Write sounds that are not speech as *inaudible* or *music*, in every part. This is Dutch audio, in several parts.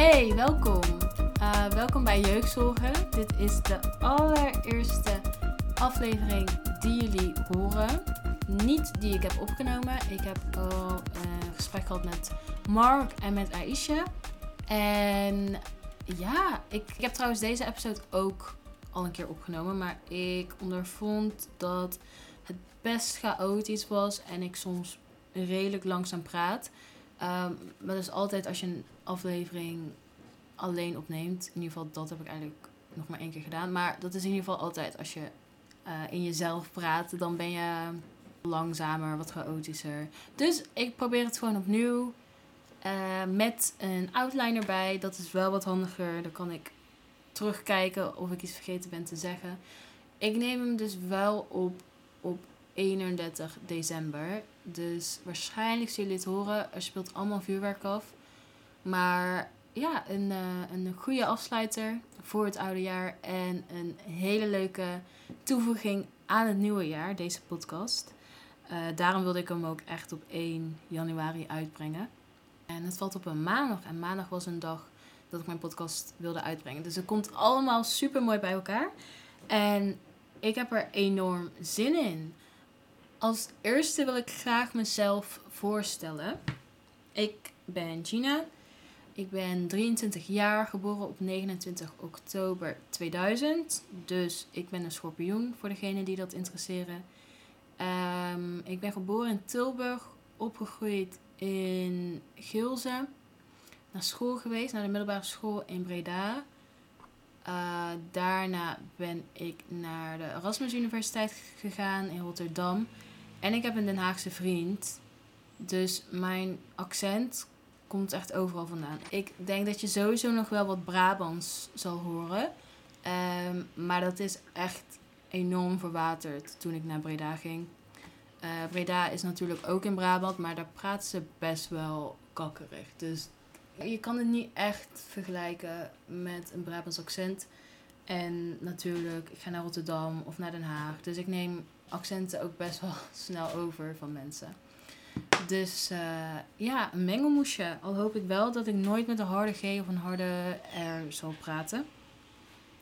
Hey, welkom. Uh, welkom bij Jeugdzorgen. Dit is de allereerste aflevering die jullie horen. Niet die ik heb opgenomen. Ik heb al een gesprek gehad met Mark en met Aisha. En ja, ik, ik heb trouwens deze episode ook al een keer opgenomen. Maar ik ondervond dat het best chaotisch was en ik soms redelijk langzaam praat. Maar dus altijd als je een aflevering alleen opneemt, in ieder geval dat heb ik eigenlijk nog maar één keer gedaan. Maar dat is in ieder geval altijd als je uh, in jezelf praat, dan ben je langzamer, wat chaotischer. Dus ik probeer het gewoon opnieuw. Uh, met een outline erbij. Dat is wel wat handiger. Dan kan ik terugkijken of ik iets vergeten ben te zeggen. Ik neem hem dus wel op op 31 december. Dus waarschijnlijk zullen jullie het horen. Er speelt allemaal vuurwerk af. Maar ja, een, uh, een goede afsluiter voor het oude jaar. En een hele leuke toevoeging aan het nieuwe jaar, deze podcast. Uh, daarom wilde ik hem ook echt op 1 januari uitbrengen. En het valt op een maandag. En maandag was een dag dat ik mijn podcast wilde uitbrengen. Dus het komt allemaal super mooi bij elkaar. En ik heb er enorm zin in. Als eerste wil ik graag mezelf voorstellen. Ik ben Gina. Ik ben 23 jaar, geboren op 29 oktober 2000. Dus ik ben een schorpioen voor degenen die dat interesseren. Um, ik ben geboren in Tilburg, opgegroeid in Gilze. Naar school geweest, naar de middelbare school in Breda. Uh, daarna ben ik naar de Erasmus Universiteit gegaan in Rotterdam. En ik heb een Den Haagse vriend. Dus mijn accent komt echt overal vandaan. Ik denk dat je sowieso nog wel wat Brabants zal horen. Um, maar dat is echt enorm verwaterd toen ik naar Breda ging. Uh, Breda is natuurlijk ook in Brabant, maar daar praten ze best wel kakkerig. Dus je kan het niet echt vergelijken met een Brabants accent. En natuurlijk, ik ga naar Rotterdam of naar Den Haag. Dus ik neem accenten ook best wel *laughs* snel over van mensen. Dus uh, ja, een mengelmoesje. Al hoop ik wel dat ik nooit met een harde G of een harde R zal praten.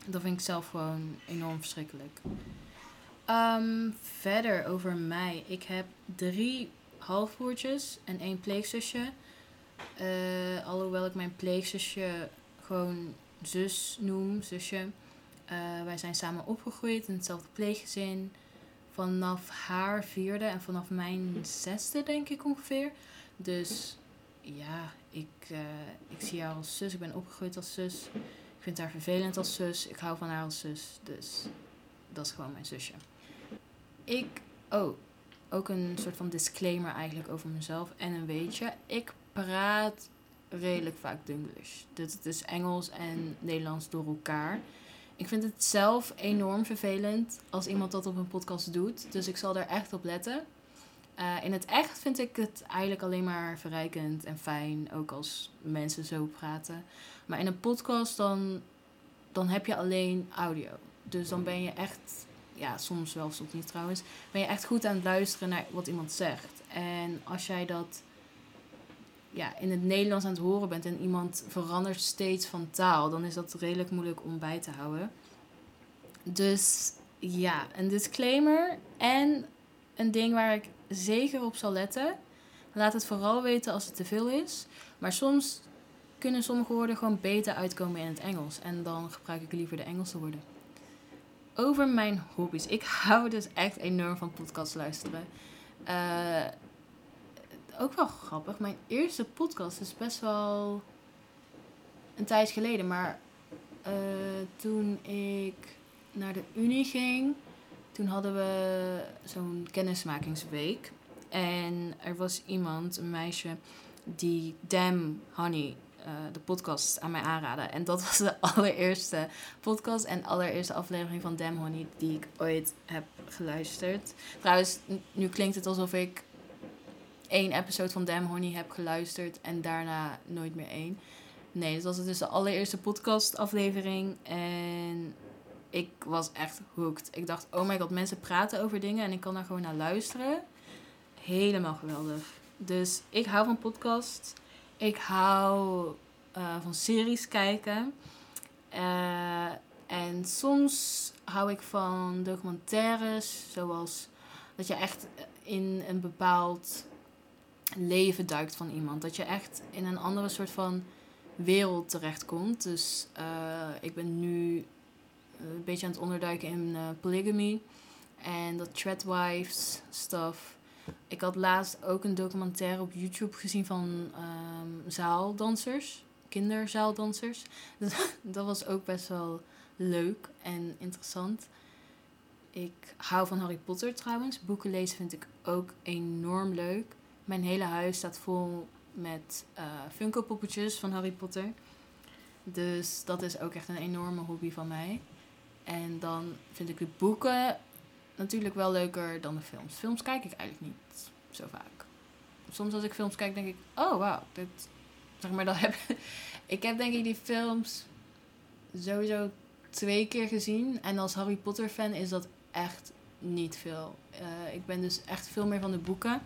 Dat vind ik zelf gewoon enorm verschrikkelijk. Um, verder over mij. Ik heb drie halfbroertjes en één pleegzusje. Uh, alhoewel ik mijn pleegzusje gewoon zus noem, zusje. Uh, wij zijn samen opgegroeid in hetzelfde pleeggezin. Vanaf haar vierde en vanaf mijn zesde, denk ik ongeveer. Dus ja, ik, uh, ik zie haar als zus. Ik ben opgegroeid als zus. Ik vind haar vervelend als zus. Ik hou van haar als zus. Dus dat is gewoon mijn zusje. Ik, oh, ook een soort van disclaimer eigenlijk over mezelf en een weetje. Ik praat redelijk vaak Dunglish. Dus het is Engels en Nederlands door elkaar. Ik vind het zelf enorm vervelend als iemand dat op een podcast doet. Dus ik zal daar echt op letten. Uh, in het echt vind ik het eigenlijk alleen maar verrijkend en fijn, ook als mensen zo praten. Maar in een podcast dan, dan heb je alleen audio. Dus dan ben je echt, ja, soms wel, soms niet trouwens, ben je echt goed aan het luisteren naar wat iemand zegt. En als jij dat ja, in het Nederlands aan het horen bent en iemand verandert steeds van taal, dan is dat redelijk moeilijk om bij te houden. Dus ja, een disclaimer en een ding waar ik zeker op zal letten. Laat het vooral weten als het te veel is. Maar soms kunnen sommige woorden gewoon beter uitkomen in het Engels. En dan gebruik ik liever de Engelse woorden. Over mijn hobby's. Ik *laughs* hou dus echt enorm van podcast luisteren. Uh, ook wel grappig. Mijn eerste podcast is best wel een tijd geleden. Maar uh, toen ik naar de Unie ging, toen hadden we zo'n kennismakingsweek. En er was iemand, een meisje, die Damn Honey, uh, de podcast, aan mij aanraadde. En dat was de *laughs* allereerste podcast en allereerste aflevering van Damn Honey die ik ooit heb geluisterd. Trouwens, nu klinkt het alsof ik één episode van Damn Honey heb geluisterd en daarna nooit meer één. Nee, dat was dus de allereerste podcast aflevering en ik was echt hooked. Ik dacht, oh my god, mensen praten over dingen en ik kan daar gewoon naar luisteren. Helemaal geweldig. Dus ik hou van podcast. Ik hou eh, van series kijken. Eh, en soms hou ik van documentaires, zoals dat je echt in een bepaald leven duikt van iemand. Dat je echt in een andere soort van wereld terechtkomt. Dus uh, ik ben nu een beetje aan het onderduiken in uh, polygamy en dat threadwives stuff. Ik had laatst ook een documentaire op YouTube gezien van um, zaaldansers, kinderzaaldansers. *laughs* Dat was ook best wel leuk en interessant. Ik hou van Harry Potter trouwens. Boeken lezen vind ik ook enorm leuk. Mijn hele huis staat vol met uh, Funko poppetjes van Harry Potter. Dus dat is ook echt een enorme hobby van mij. En dan vind ik de boeken natuurlijk wel leuker dan de films. Films kijk ik eigenlijk niet zo vaak. Soms als ik films kijk, denk ik, oh wauw, dit, zeg maar, dat heb ik *laughs* heb denk ik die films sowieso twee keer gezien. En als Harry Potter fan is dat echt niet veel. Uh, ik ben dus echt veel meer van de boeken.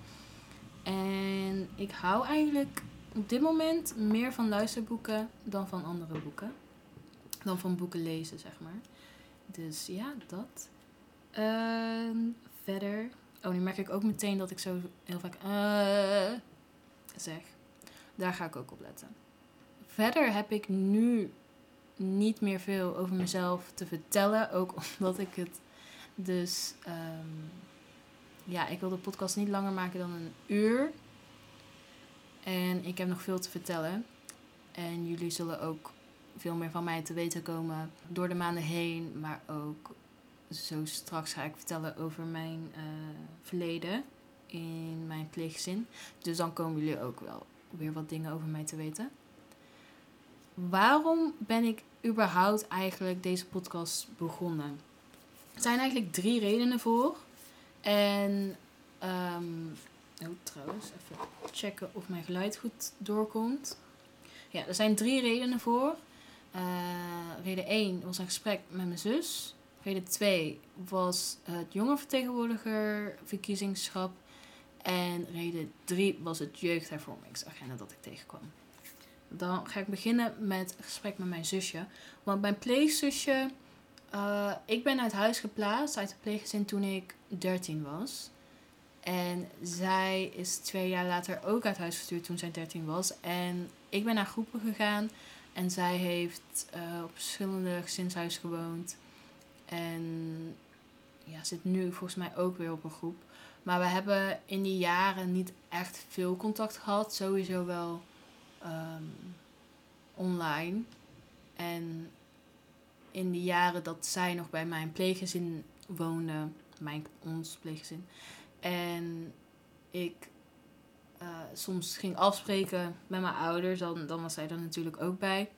En ik hou eigenlijk op dit moment meer van luisterboeken dan van andere boeken. Dan van boeken lezen, zeg maar. Dus ja, dat. Uh, verder. Oh, nu merk ik ook meteen dat ik zo heel vaak uh, zeg. Daar ga ik ook op letten. Verder heb ik nu niet meer veel over mezelf te vertellen. Ook *laughs* omdat ik het dus. Um, ja, ik wil de podcast niet langer maken dan een uur. En ik heb nog veel te vertellen. En jullie zullen ook veel meer van mij te weten komen door de maanden heen. Maar ook zo straks ga ik vertellen over mijn uh, verleden in mijn pleegzin. Dus dan komen jullie ook wel weer wat dingen over mij te weten. Waarom ben ik überhaupt eigenlijk deze podcast begonnen? Er zijn eigenlijk drie redenen voor. En, um, trouwens, even checken of mijn geluid goed doorkomt. Ja, er zijn drie redenen voor. Uh, reden 1 was een gesprek met mijn zus. Reden 2 was het jongerenvertegenwoordiger verkiezingschap. En reden 3 was het jeugdhervormingsagenda dat ik tegenkwam. Dan ga ik beginnen met een gesprek met mijn zusje. Want mijn pleegzusje, uh, ik ben uit huis geplaatst, uit het pleeggezin toen ik 13 was. En zij is twee jaar later ook uit huis gestuurd toen zij 13 was. En ik ben naar groepen gegaan. En zij heeft uh, op verschillende gezinshuizen gewoond. En ja, zit nu volgens mij ook weer op een groep. Maar we hebben in die jaren niet echt veel contact gehad. Sowieso wel um, online. En in die jaren dat zij nog bij mijn pleeggezin woonde, mijn, ons pleeggezin. En ik uh, soms ging afspreken met mijn ouders, dan, dan was zij er natuurlijk ook bij.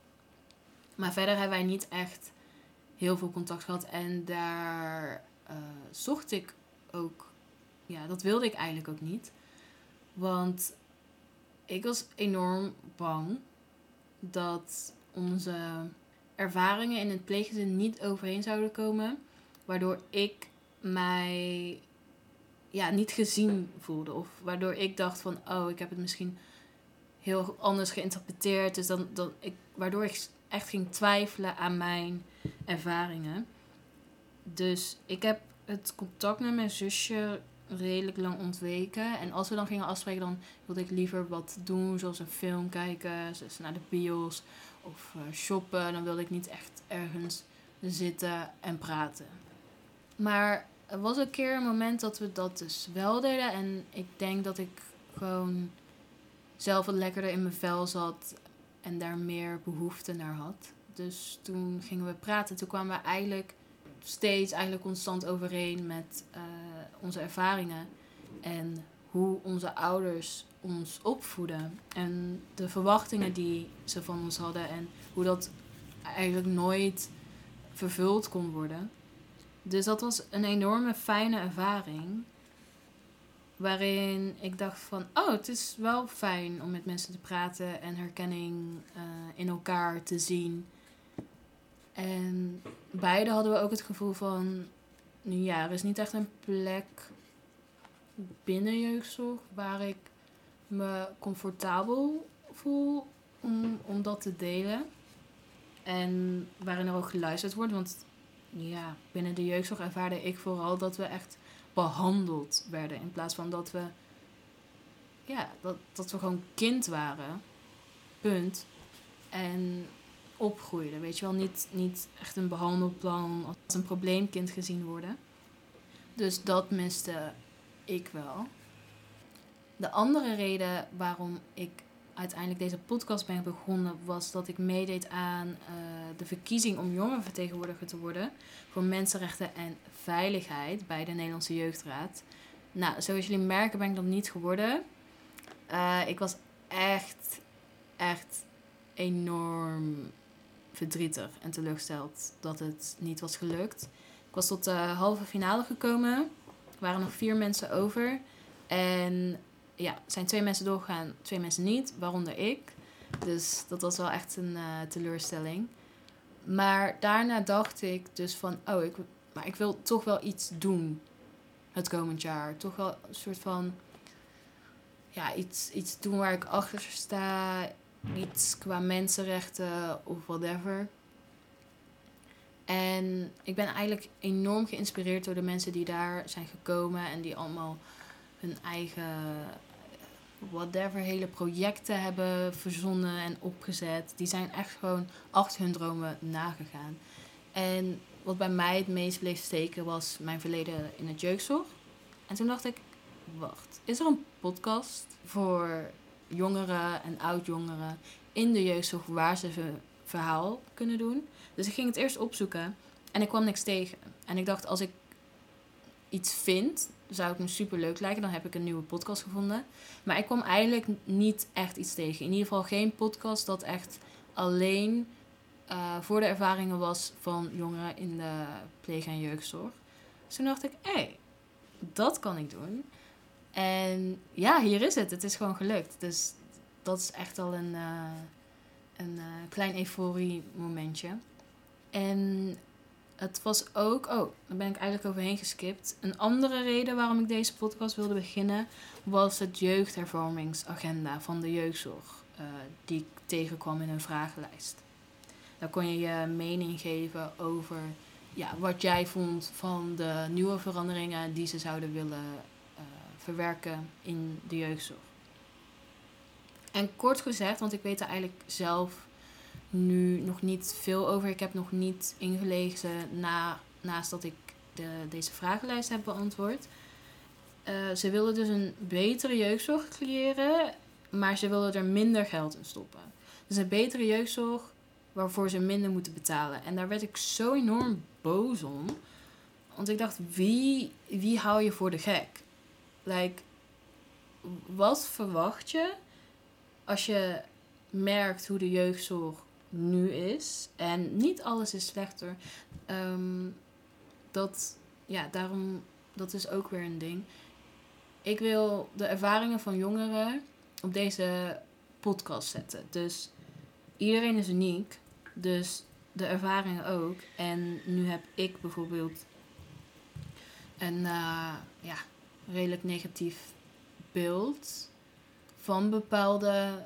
Maar verder hebben wij niet echt heel veel contact gehad. En daar uh, zocht ik ook, ja, dat wilde ik eigenlijk ook niet. Want ik was enorm bang dat onze ervaringen in het pleeggezin niet overeen zouden komen. Waardoor ik mij ja, niet gezien voelde. Of waardoor ik dacht van, oh, ik heb het misschien heel anders geïnterpreteerd. Dus dan, dan ik, waardoor ik echt ging twijfelen aan mijn ervaringen. Dus ik heb het contact met mijn zusje redelijk lang ontweken. En als we dan gingen afspreken, dan wilde ik liever wat doen, zoals een film kijken, naar de bios of uh, shoppen. Dan wilde ik niet echt ergens zitten en praten. Maar er was een keer een moment dat we dat dus wel deden. En ik denk dat ik gewoon zelf wat lekkerder in mijn vel zat en daar meer behoefte naar had. Dus toen gingen we praten. Toen kwamen we eigenlijk steeds, eigenlijk constant overeen met uh, onze ervaringen. En hoe onze ouders ons opvoeden. En de verwachtingen die ze van ons hadden. En hoe dat eigenlijk nooit vervuld kon worden. Dus dat was een enorme fijne ervaring. Waarin ik dacht van, oh, het is wel fijn om met mensen te praten en herkenning uh, in elkaar te zien. En beide hadden we ook het gevoel van, ja, er is niet echt een plek binnen jeugdzorg waar ik me comfortabel voel om, om dat te delen. En waarin er ook geluisterd wordt. Want ja, binnen de jeugdzorg ervaarde ik vooral dat we echt behandeld werden. In plaats van dat we, ja, dat, dat we gewoon kind waren. Punt. En opgroeiden. Weet je wel, niet, niet echt een behandelplan als een probleemkind gezien worden. Dus dat miste ik wel. De andere reden waarom ik uiteindelijk deze podcast ben begonnen, was dat ik meedeed aan uh, de verkiezing om jongerenvertegenwoordiger te worden voor mensenrechten en veiligheid bij de Nederlandse Jeugdraad. Nou, zoals jullie merken ben ik dat niet geworden. Uh, ik was echt, echt enorm verdrietig en teleurgesteld dat het niet was gelukt. Ik was tot de halve finale gekomen. Er waren nog vier mensen over. En ja, zijn twee mensen doorgegaan, twee mensen niet, waaronder ik. Dus dat was wel echt een uh, teleurstelling. Maar daarna dacht ik dus van, oh, ik, maar ik wil toch wel iets doen het komend jaar. Toch wel een soort van, ja, iets, iets doen waar ik achter sta. Iets qua mensenrechten of whatever. En ik ben eigenlijk enorm geïnspireerd door de mensen die daar zijn gekomen en die allemaal hun eigen whatever hele projecten hebben verzonnen en opgezet. Die zijn echt gewoon achter hun dromen nagegaan. En wat bij mij het meest bleef steken was mijn verleden in het jeugdzorg. En toen dacht ik, wacht, is er een podcast voor jongeren en oud-jongeren in de jeugdzorg waar ze hun verhaal kunnen doen? Dus ik ging het eerst opzoeken en ik kwam niks tegen. En ik dacht, als ik iets vind, zou het me super leuk lijken. Dan heb ik een nieuwe podcast gevonden. Maar ik kwam eigenlijk niet echt iets tegen. In ieder geval geen podcast dat echt alleen uh, voor de ervaringen was van jongeren in de pleeg- en jeugdzorg. Dus toen dacht ik, hé, hey, dat kan ik doen. En ja, hier is het. Het is gewoon gelukt. Dus dat is echt al een, uh, een uh, klein euforie momentje. En het was ook, oh, daar ben ik eigenlijk overheen geskipt. Een andere reden waarom ik deze podcast wilde beginnen was het jeugdhervormingsagenda van de jeugdzorg, uh, die ik tegenkwam in een vragenlijst. Daar kon je je mening geven over ja, wat jij vond van de nieuwe veranderingen die ze zouden willen uh, verwerken in de jeugdzorg. En kort gezegd, want ik weet er eigenlijk zelf nu nog niet veel over. Ik heb nog niet ingelezen na, naast dat ik de, deze vragenlijst heb beantwoord. Uh, ze willen dus een betere jeugdzorg creëren, maar ze willen er minder geld in stoppen. Dus een betere jeugdzorg waarvoor ze minder moeten betalen. En daar werd ik zo enorm boos om. Want ik dacht, wie, wie hou je voor de gek? Like, wat verwacht je als je merkt hoe de jeugdzorg nu is. En niet alles is slechter. Um, dat, ja, daarom, dat is ook weer een ding. Ik wil de ervaringen van jongeren op deze podcast zetten. Dus iedereen is uniek. Dus de ervaringen ook. En nu heb ik bijvoorbeeld een uh, ja, redelijk negatief beeld van bepaalde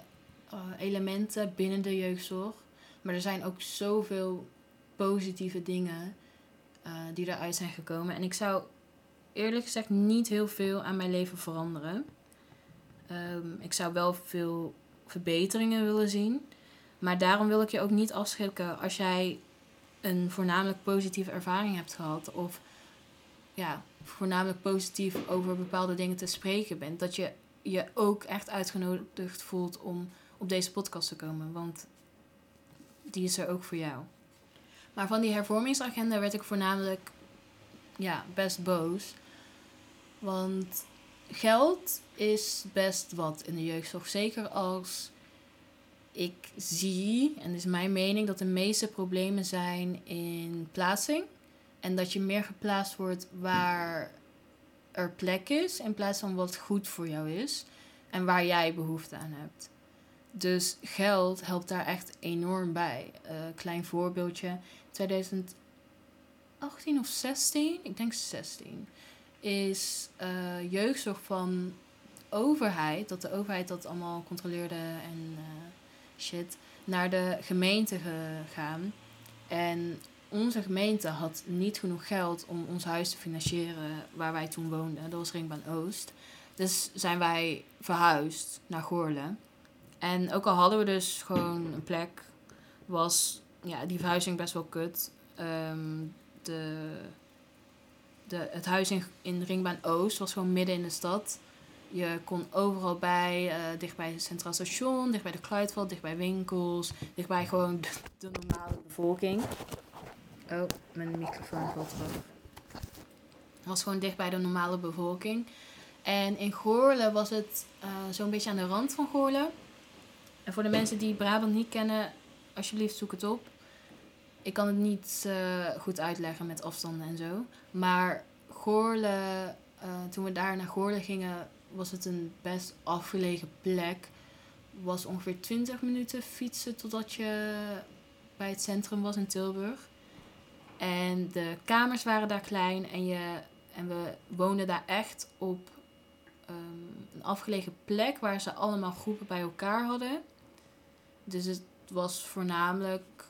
uh, elementen binnen de jeugdzorg. Maar er zijn ook zoveel positieve dingen uh, die eruit zijn gekomen. En ik zou eerlijk gezegd niet heel veel aan mijn leven veranderen. Um, ik zou wel veel verbeteringen willen zien. Maar daarom wil ik je ook niet afschrikken als jij een voornamelijk positieve ervaring hebt gehad. Of ja, voornamelijk positief over bepaalde dingen te spreken bent. Dat je je ook echt uitgenodigd voelt om op deze podcast te komen. Want die is er ook voor jou. Maar van die hervormingsagenda werd ik voornamelijk ja, best boos. Want geld is best wat in de jeugdzorg. Zeker als ik zie, en is mijn mening, dat de meeste problemen zijn in plaatsing. En dat je meer geplaatst wordt waar er plek is, in plaats van wat goed voor jou is en waar jij behoefte aan hebt. Dus geld helpt daar echt enorm bij. Uh, klein voorbeeldje. 2018 of 16, ik denk 16, is uh, jeugdzorg van overheid, dat de overheid dat allemaal controleerde en uh, shit, naar de gemeente gegaan. En onze gemeente had niet genoeg geld om ons huis te financieren waar wij toen woonden. Dat was Ringbaan Oost. Dus zijn wij verhuisd naar Goorlen. En ook al hadden we dus gewoon een plek, was ja, die verhuizing best wel kut. Ehm, de, de, het huis in, in Ringbaan Oost was gewoon midden in de stad. Je kon overal bij, uh, dicht bij het Centraal Station, dicht bij de Kluitveld, dicht bij winkels, dicht bij gewoon de, normale bevolking. Oh, mijn microfoon valt eraf. Het was gewoon dicht bij de normale bevolking. En in Goorlen was het uh, zo'n beetje aan de rand van Goorlen. Voor de mensen die Brabant niet kennen, alsjeblieft zoek het op. Ik kan het niet uh, goed uitleggen met afstanden en zo. Maar Goorlen, uh, toen we daar naar Goorlen gingen, was het een best afgelegen plek. Was ongeveer 20 minuten fietsen totdat je bij het centrum was in Tilburg. En de kamers waren daar klein en, je, en we woonden daar echt op um, een afgelegen plek waar ze allemaal groepen bij elkaar hadden. Dus het was voornamelijk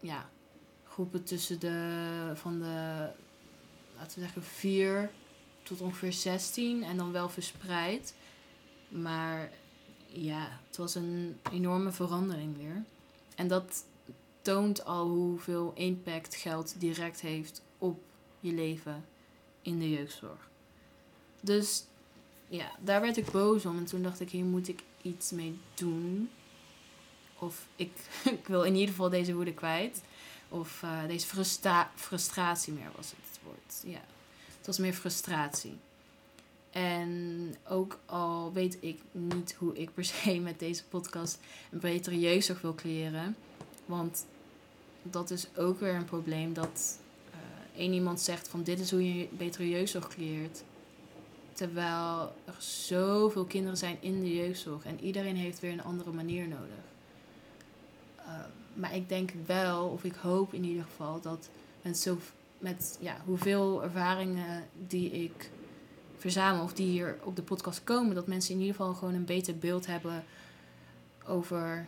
ja, groepen tussen de, van de, laten we zeggen, vier tot ongeveer 16 en dan wel verspreid. Maar ja, het was een enorme verandering weer. En dat toont al hoeveel impact geld direct heeft op je leven in de jeugdzorg. Dus ja, daar werd ik boos om. En toen dacht ik, hier moet ik iets mee doen. Of ik, *laughs* ik wil in ieder geval deze woede kwijt. Of uh, deze frustra frustratie meer was het woord. Ja, het was meer frustratie. En ook al weet ik niet hoe ik per se *laughs* met deze podcast een betere jeugdzorg wil creëren. Want dat is ook weer een probleem dat uh, één iemand zegt van dit is hoe je betere jeugdzorg creëert. Terwijl er zoveel kinderen zijn in de jeugdzorg en iedereen heeft weer een andere manier nodig. Uh, maar ik denk wel, of ik hoop in ieder geval, dat met, zo, met ja, hoeveel ervaringen die ik verzamel of die hier op de podcast komen, dat mensen in ieder geval gewoon een beter beeld hebben over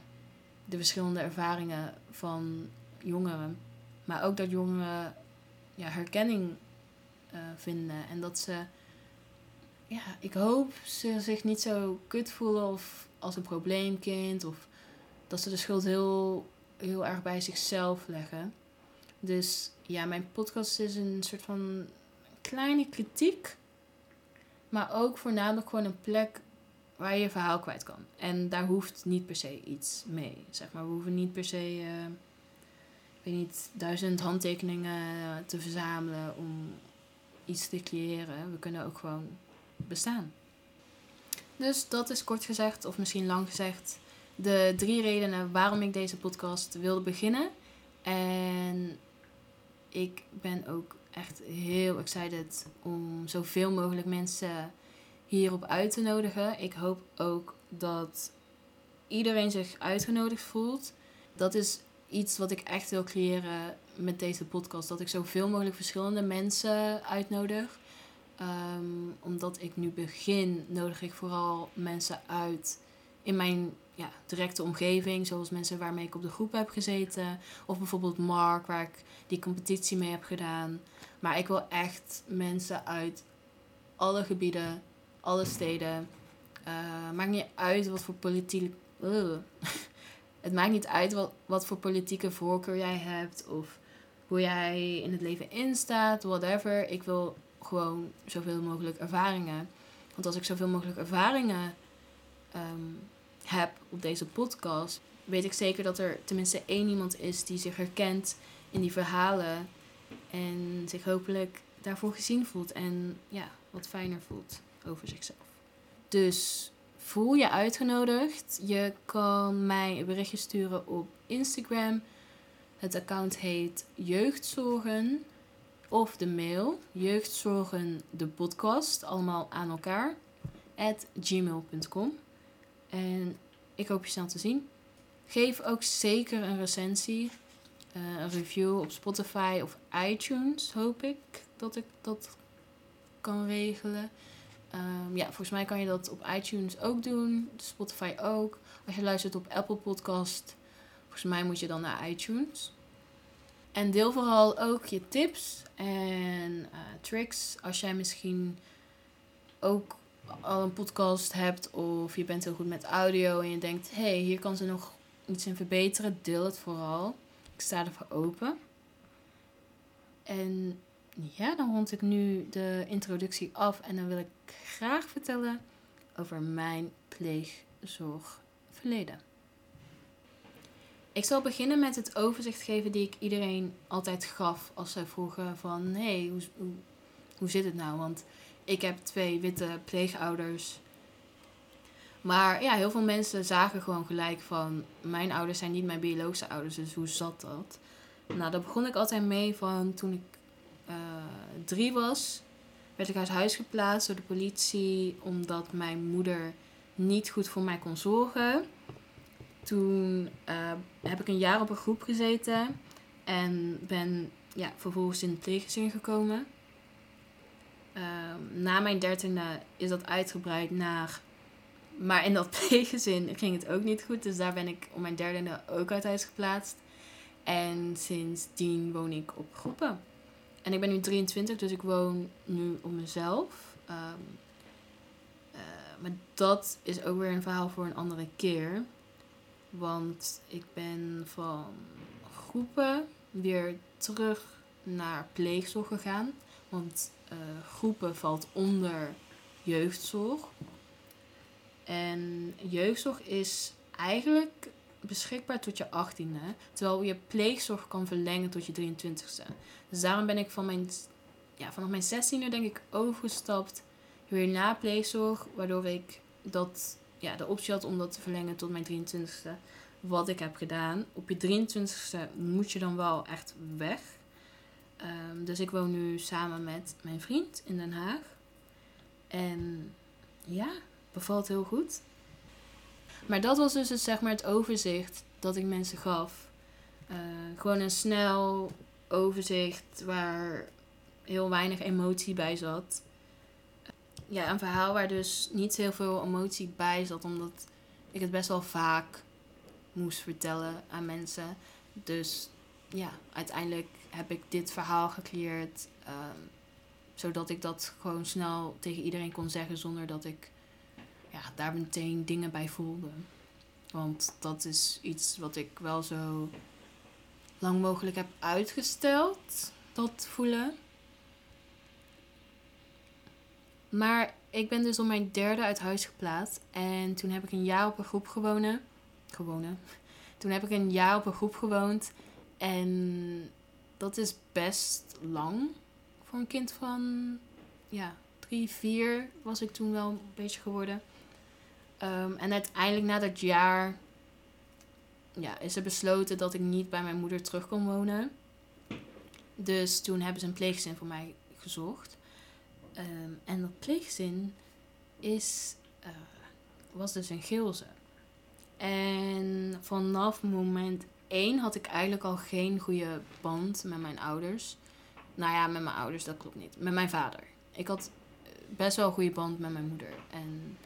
de verschillende ervaringen van jongeren. Maar ook dat jongeren ja, herkenning uh, vinden en dat ze ja, ik hoop ze zich niet zo kut voelen of als een probleemkind. Of dat ze de schuld heel, heel erg bij zichzelf leggen. Dus ja, mijn podcast is een soort van kleine kritiek. Maar ook voornamelijk gewoon een plek waar je je verhaal kwijt kan. En daar hoeft niet per se iets mee. Zeg maar, we hoeven niet per se, uh, ik weet niet, duizend handtekeningen te verzamelen om iets te creëren. We kunnen ook gewoon bestaan. Dus dat is kort gezegd, of misschien lang gezegd, de drie redenen waarom ik deze podcast wilde beginnen. En ik ben ook echt heel excited om zoveel mogelijk mensen hierop uit te nodigen. Ik hoop ook dat iedereen zich uitgenodigd voelt. Dat is iets wat ik echt wil creëren met deze podcast. Dat ik zoveel mogelijk verschillende mensen uitnodig. Um, omdat ik nu begin, nodig ik vooral mensen uit in mijn ja, directe omgeving. Zoals mensen waarmee ik op de groep heb gezeten. Of bijvoorbeeld Mark, waar ik die competitie mee heb gedaan. Maar ik wil echt mensen uit alle gebieden, alle steden. Uh, maakt niet uit wat voor politiek. *laughs* Het maakt niet uit wat, wat voor politieke voorkeur jij hebt. Of hoe jij in het leven instaat, whatever. Ik wil gewoon zoveel mogelijk ervaringen. Want als ik zoveel mogelijk ervaringen um, heb op deze podcast, weet ik zeker dat er tenminste één iemand is die zich herkent in die verhalen. En zich hopelijk daarvoor gezien voelt en ja, wat fijner voelt over zichzelf. Dus voel je uitgenodigd. Je kan mij een berichtje sturen op Instagram. Het account heet Jeugdzorgen of de mail jeugdzorgen de podcast, allemaal aan elkaar, at gmail.com. En ik hoop je snel te zien. Geef ook zeker een recensie, uh, een review op Spotify of iTunes, hoop ik dat ik dat kan regelen. Ehm, ja, volgens mij kan je dat op iTunes ook doen. Spotify ook. Als je luistert op Apple Podcast, volgens mij moet je dan naar iTunes. En deel vooral ook je tips en eh, tricks. Als jij misschien ook al een podcast hebt of je bent heel goed met audio en je denkt, hé, hey, hier kan ze nog iets in verbeteren, deel het vooral. Ik sta ervoor open. En ja, dan rond ik nu de introductie af en dan wil ik graag vertellen over mijn pleegzorgverleden. Ik zal beginnen met het overzicht geven die ik iedereen altijd gaf als zij vroegen van... Hé, hey, hoe, hoe, hoe zit het nou? Want ik heb twee witte pleegouders. Maar ja, heel veel mensen zagen gewoon gelijk van... Mijn ouders zijn niet mijn biologische ouders, dus hoe zat dat? Nou, daar begon ik altijd mee van toen ik uh, drie was... werd ik uit huis geplaatst door de politie... omdat mijn moeder niet goed voor mij kon zorgen... Toen uh, heb ik een jaar op een groep gezeten en ben ja, vervolgens in het pleeggezin gekomen. Uh, na mijn dertiende is dat uitgebreid naar. Maar in dat *laughs* pleeggezin ging het ook niet goed. Dus daar ben ik om mijn dertiende ook uit huis geplaatst. En sindsdien woon ik op groepen. En ik ben nu 23, dus ik woon nu op mezelf. Um, uh, maar dat is ook weer een verhaal voor een andere keer. Want ik ben van groepen weer terug naar pleegzorg gegaan. Want uh, groepen valt onder jeugdzorg. En jeugdzorg is eigenlijk beschikbaar tot je 18e. Terwijl je pleegzorg kan verlengen tot je 23e. Dus daarom ben ik van mijn, ja, vanaf mijn 16e denk ik overgestapt weer naar pleegzorg. Waardoor ik dat ja, de optie had om dat te verlengen tot mijn 23ste. Wat ik heb gedaan. Op je 23ste moet je dan wel echt weg. Um, dus ik woon nu samen met mijn vriend in Den Haag. En ja, bevalt heel goed. Maar dat was dus het, zeg maar, het overzicht dat ik mensen gaf. Uh, gewoon een snel overzicht waar heel weinig emotie bij zat ja, een verhaal waar dus niet heel veel emotie bij zat, omdat ik het best wel vaak moest vertellen aan mensen. Dus ja, uiteindelijk heb ik dit verhaal gecleared, um, zodat ik dat gewoon snel tegen iedereen kon zeggen zonder dat ik ja, daar meteen dingen bij voelde. Want dat is iets wat ik wel zo lang mogelijk heb uitgesteld, dat voelen. Maar ik ben dus om mijn derde uit huis geplaatst. En toen heb ik een jaar op een groep gewonnen. Gewonnen. *laughs* Toen heb ik een jaar op een groep gewoond. En dat is best lang voor een kind van ja, drie, vier was ik toen wel een beetje geworden. Um, en uiteindelijk na dat jaar ja, is er besloten dat ik niet bij mijn moeder terug kon wonen. Dus toen hebben ze een pleegzin voor mij gezocht. Um, en dat pleegzin is, uh, was dus een Geelze. En vanaf moment 1 had ik eigenlijk al geen goede band met mijn ouders. Nou ja, met mijn ouders, dat klopt niet. Met mijn vader. Ik had eh, best wel een goede band met mijn moeder. En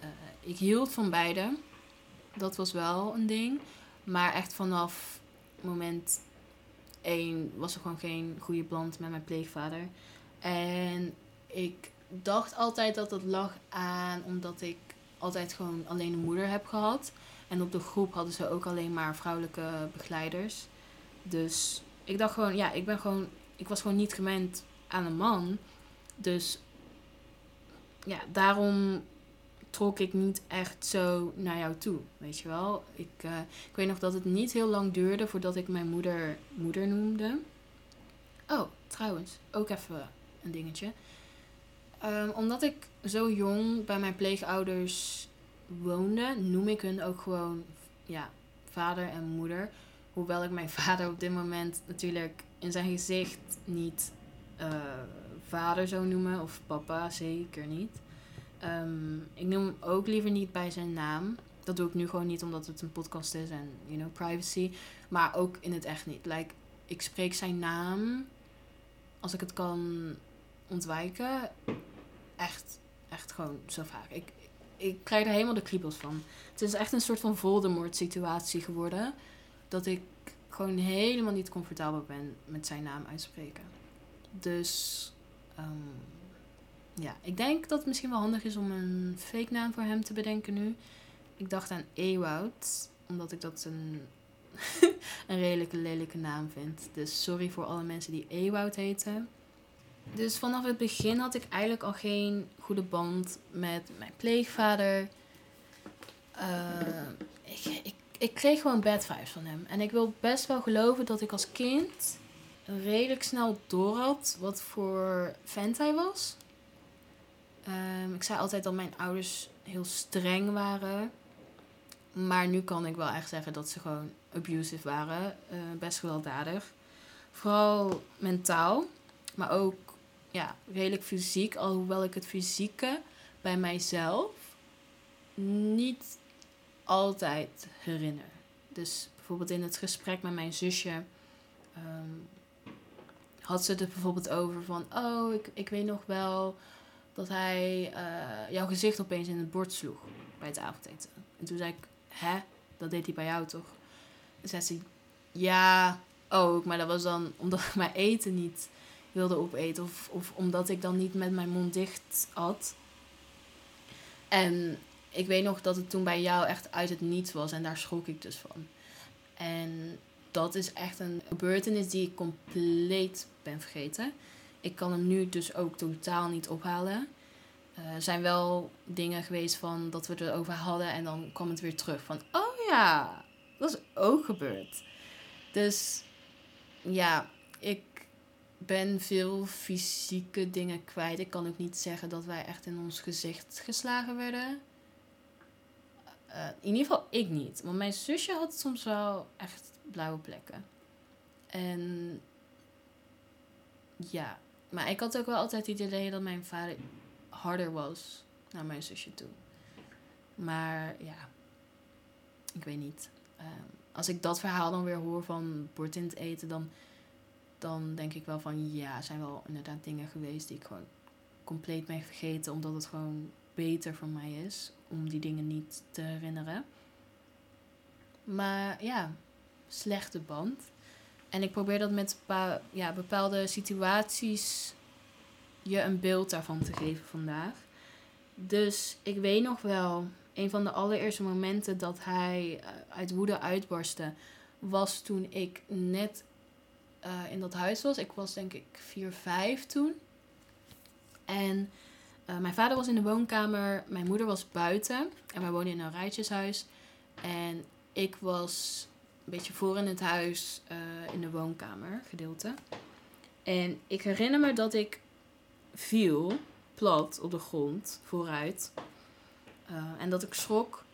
uh, ik hield van beide. Dat was wel een ding. Maar echt vanaf moment 1 was er gewoon geen goede band met mijn pleegvader. En ik dacht altijd dat het lag aan omdat ik altijd gewoon alleen een moeder heb gehad. En op de groep hadden ze ook alleen maar vrouwelijke begeleiders. Dus ik dacht gewoon, ja, ik ben gewoon, ik was gewoon niet gewend aan een man. Dus ja, daarom trok ik niet echt zo naar jou toe, weet je wel. Ik, uh, ik weet nog dat het niet heel lang duurde voordat ik mijn moeder moeder noemde. Oh, trouwens, ook even een dingetje. Um, omdat ik zo jong bij mijn pleegouders woonde, noem ik hun ook gewoon ja, vader en moeder. Hoewel ik mijn *laughs* vader op dit moment natuurlijk in zijn gezicht niet uh, vader zou noemen of papa, zeker niet. Um, ik noem hem ook liever niet bij zijn naam. Dat doe ik nu gewoon niet omdat het een podcast is en you know, privacy. Maar ook in het echt niet. Like, ik spreek zijn naam als ik het kan ontwijken echt, echt gewoon zo vaak. Ik, ik krijg er helemaal de kriebels van. Het is echt een soort van Voldemort situatie geworden. Dat ik gewoon helemaal niet comfortabel ben met zijn naam uitspreken. Dus ehm, ja, ik denk dat het misschien wel handig is om een fake naam voor hem te bedenken nu. Ik dacht aan Ewoud, omdat ik dat een, *laughs* een redelijke lelijke naam vind. Dus sorry voor alle mensen die Ewoud heten. Dus vanaf het begin had ik eigenlijk al geen goede band met mijn pleegvader. Uh, ik, ik, ik kreeg gewoon bad vibes van hem. En ik wil best wel geloven dat ik als kind redelijk snel door had wat voor vent hij was. Um, ik zei altijd dat mijn ouders heel streng waren. Maar nu kan ik wel echt zeggen dat ze gewoon abusive waren. Uh, best gewelddadig. Vooral mentaal. Maar ook ja, redelijk fysiek. Alhoewel ik het fysieke bij mijzelf niet altijd herinner. Dus bijvoorbeeld in het gesprek met mijn zusje um, had ze het bijvoorbeeld over van, oh, ik, ik weet nog wel dat hij uh, jouw gezicht opeens in het bord sloeg bij het avondeten. En toen zei ik, hè, dat deed hij bij jou toch? En zei ze, ja, ook, maar dat was dan omdat ik mijn eten niet wilde opeten of, of omdat ik dan niet met mijn mond dicht at. En ik weet nog dat het toen bij jou echt uit het niets was en daar schrok ik dus van. En dat is echt een gebeurtenis die ik compleet ben vergeten. Ik kan hem nu dus ook totaal niet ophalen. Uh, er zijn wel dingen geweest van dat we het erover hadden en dan kwam het weer terug van, oh ja, dat is ook gebeurd. Dus ja, ik ben veel fysieke dingen kwijt. Ik kan ook niet zeggen dat wij echt in ons gezicht geslagen werden. Uh, in ieder geval ik niet. Want mijn zusje had soms wel echt blauwe plekken. En ja, maar ik had ook wel altijd het idee dat mijn vader harder was naar mijn zusje toe. Maar ja, ik weet niet. Um, als ik dat verhaal dan weer hoor van bord in het eten, dan, dan denk ik wel van ja, zijn wel inderdaad dingen geweest die ik gewoon compleet ben vergeten, omdat het gewoon beter voor mij is om die dingen niet te herinneren. Maar ja, slechte band. En ik probeer dat met ja, bepaalde situaties je een beeld daarvan te geven vandaag. Dus ik weet nog wel, een van de allereerste momenten dat hij eh, uit woede uitbarstte, was toen ik net uh, in dat huis was. Ik was denk ik 4, 5 toen. En uh, mijn vader was in de woonkamer, mijn moeder was buiten. En wij woonden in een rijtjeshuis. En ik was een beetje voor in het huis, uh, in de woonkamer gedeelte. En ik herinner me dat ik viel, plat op de grond, vooruit. En dat ik schrok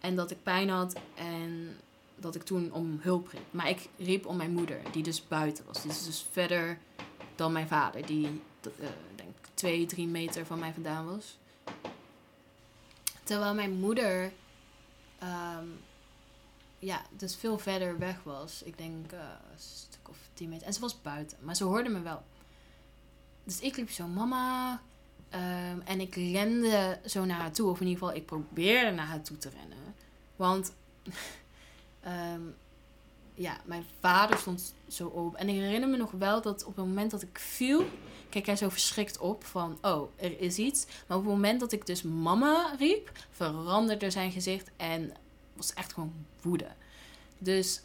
en dat ik pijn had en dat ik toen om hulp riep. Maar ik riep om mijn moeder, die dus buiten was. Dus, dus verder dan mijn vader, die uh, denk twee, drie meter van mij vandaan was. Terwijl mijn moeder um, ja, dus veel verder weg was. Ik denk uh, een stuk of tien meter. En ze was buiten, maar ze hoorde me wel. Dus ik liep zo, mama. Um, en ik rende zo naar haar toe. Of in ieder geval, ik probeerde naar haar toe te rennen. Want um, ja, mijn vader stond zo op. En ik herinner me nog wel dat op het moment dat ik viel, keek hij zo verschrikt op van, oh, er is iets. Maar op het moment dat ik dus mama riep, veranderde zijn gezicht en was echt gewoon woede. Dus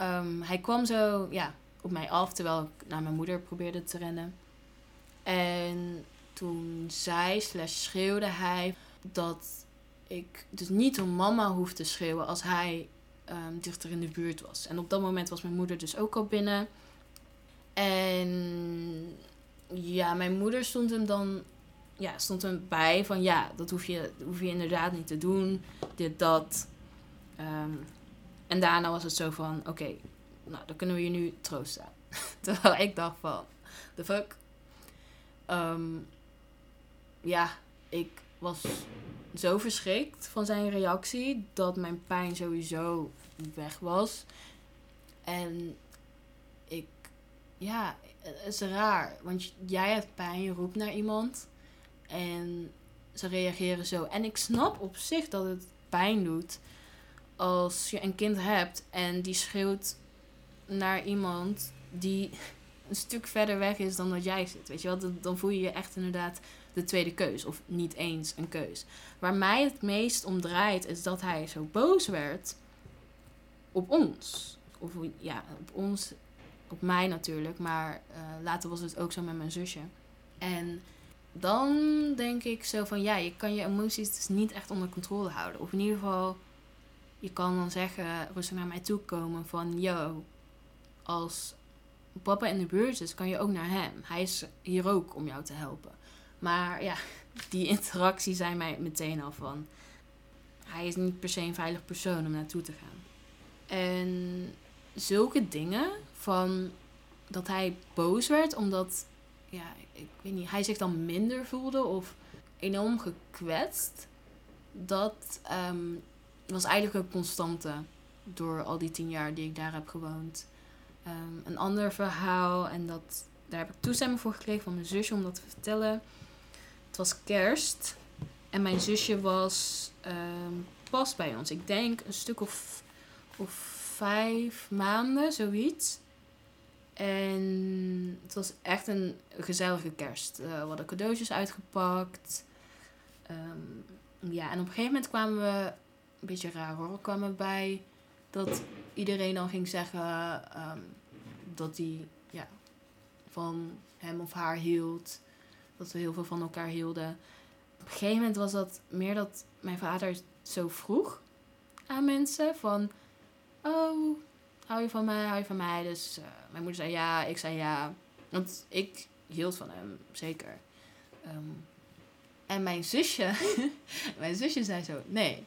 um, hij kwam zo ja, op mij af terwijl ik naar mijn moeder probeerde te rennen. En toen zei slash schreeuwde hij dat ik dus niet om mama hoefde te schreeuwen als hij um, dichter in de buurt was. En op dat moment was mijn moeder dus ook al binnen. En ja, mijn moeder stond hem dan ja, stond hem bij van ja, dat hoef je, hoef je inderdaad niet te doen. Dit, dat. Um, en daarna was het zo van, oké, nou, dan kunnen we je nu troosten. *laughs* Terwijl ik dacht van, the fuck. Um, ja, ik was zo verschrikt van zijn reactie dat mijn pijn sowieso weg was. En ik, ja, het is raar. Want jij hebt pijn, je roept naar iemand. En ze reageren zo. En ik snap op zich dat het pijn doet als je een kind hebt en die schreeuwt naar iemand die *laughs* een stuk verder weg is dan dat jij zit. Weet je wel, dan voel je je echt inderdaad de tweede keus. Of niet eens een keus. Waar mij het meest om draait, is dat hij zo boos werd op ons. Of ja, op ons, op mij natuurlijk. Maar uh, later was het ook zo met mijn zusje. En dan denk ik zo van ja, je kan je emoties dus niet echt onder controle houden. Of in ieder geval, je kan dan zeggen, rustig naar mij toe komen van yo, als papa in de buurt is, kan je ook naar hem. Hij is hier ook om jou te helpen. Maar ja, die interactie zijn mij meteen al van. Hij is niet per se een veilig persoon om naartoe te gaan. En zulke dingen van dat hij boos werd omdat, ja, ik weet niet, hij zich dan minder voelde of enorm gekwetst. Dat ehm, was eigenlijk een constante door al die tien jaar die ik daar heb gewoond. Ehm, een ander verhaal, en dat, daar heb ik toestemming voor gekregen van mijn zusje om dat te vertellen. Het was kerst en mijn zusje was ehm, pas bij ons. Ik denk een stuk of, of vijf maanden, zoiets. En het was echt een gezellige kerst. Uh, we hadden cadeautjes uitgepakt. Ehm, ja, en op een gegeven moment kwamen we, een beetje raar hoor, kwamen bij dat iedereen dan ging zeggen ehm, dat hij ja, van hem of haar hield. Dat we heel veel van elkaar hielden. Op een gegeven moment was dat meer dat mijn vader zo vroeg aan mensen van... Oh, hou je van mij, hou je van mij? Dus uh, mijn moeder zei ja, ik zei ja. Want ik hield van hem, zeker. Um, en mijn zusje, *laughs* mijn zusje zei zo, nee.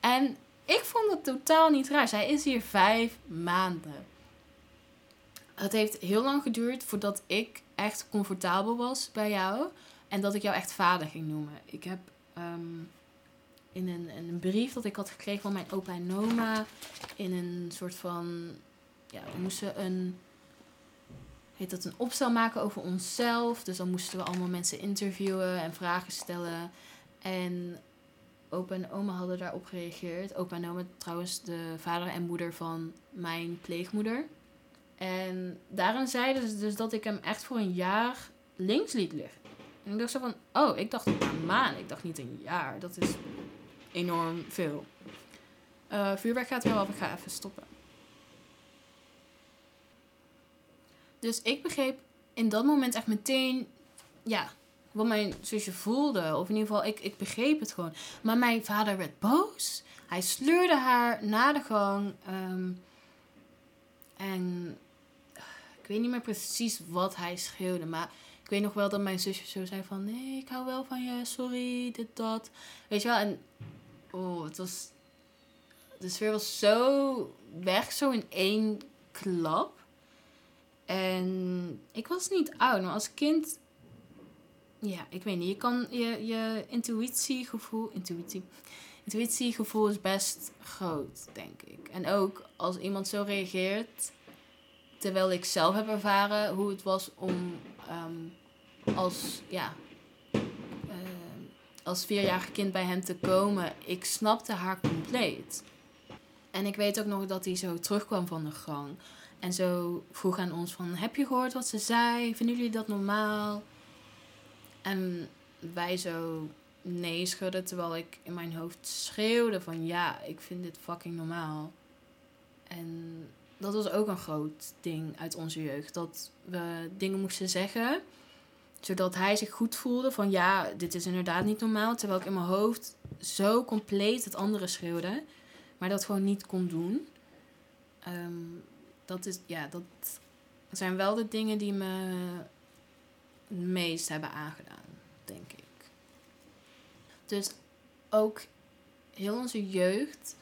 En ik vond het totaal niet raar. Zij is hier vijf maanden. Het heeft heel lang geduurd voordat ik echt comfortabel was bij jou. En dat ik jou echt vader ging noemen. Ik heb um, in een, een brief dat ik had gekregen van mijn opa en oma. In een soort van. Ja, we moesten een. Heet dat een opstel maken over onszelf. Dus dan moesten we allemaal mensen interviewen en vragen stellen. En opa en oma hadden daarop gereageerd. Opa en oma, trouwens, de vader en moeder van mijn pleegmoeder. En daarin zeiden ze dus dat ik hem echt voor een jaar links liet liggen. En ik dacht zo van, oh, ik dacht een maand. Ik dacht niet een jaar. Dat is enorm veel. Uh, vuurwerk gaat wel af, ik ga even stoppen. Dus ik begreep in dat moment echt meteen, ja, wat mijn zusje voelde. Of in ieder geval, ik, ik begreep het gewoon. Maar mijn vader werd boos. Hij sleurde haar naar de gang. Ehm, en ik weet niet meer precies wat hij schreeuwde. Maar ik weet nog wel dat mijn zusje zo zei van... Nee, ik hou wel van je, sorry, dit, dat. Weet je wel, en... Oh, het was... De sfeer was zo weg, zo in één klap. En ik was niet oud, maar als kind... Ja, ik weet niet. Je kan je, je intuïtiegevoel... Intuïtie. Intuïtiegevoel is best groot, denk ik. En ook als iemand zo reageert Terwijl ik zelf heb ervaren hoe het was om um, als, ja, als vierjarig kind bij hem te komen. Ik snapte haar compleet. En ik weet ook nog dat hij zo terugkwam van de gang. En zo vroeg aan ons van, heb je gehoord wat ze zei? Vinden jullie dat normaal? En wij zo nee schudden, terwijl ik in mijn hoofd schreeuwde van, ja, ik vind dit fucking normaal. En dat was ook een groot ding uit onze jeugd. Dat we dingen moesten zeggen, zodat hij zich goed voelde van ja, dit is inderdaad niet normaal. Terwijl ik in mijn hoofd zo compleet het andere schreeuwde, maar dat gewoon niet kon doen. Ehm, dat, is, ja, dat zijn wel de dingen die me het meest hebben aangedaan, denk ik. Dus ook heel onze jeugd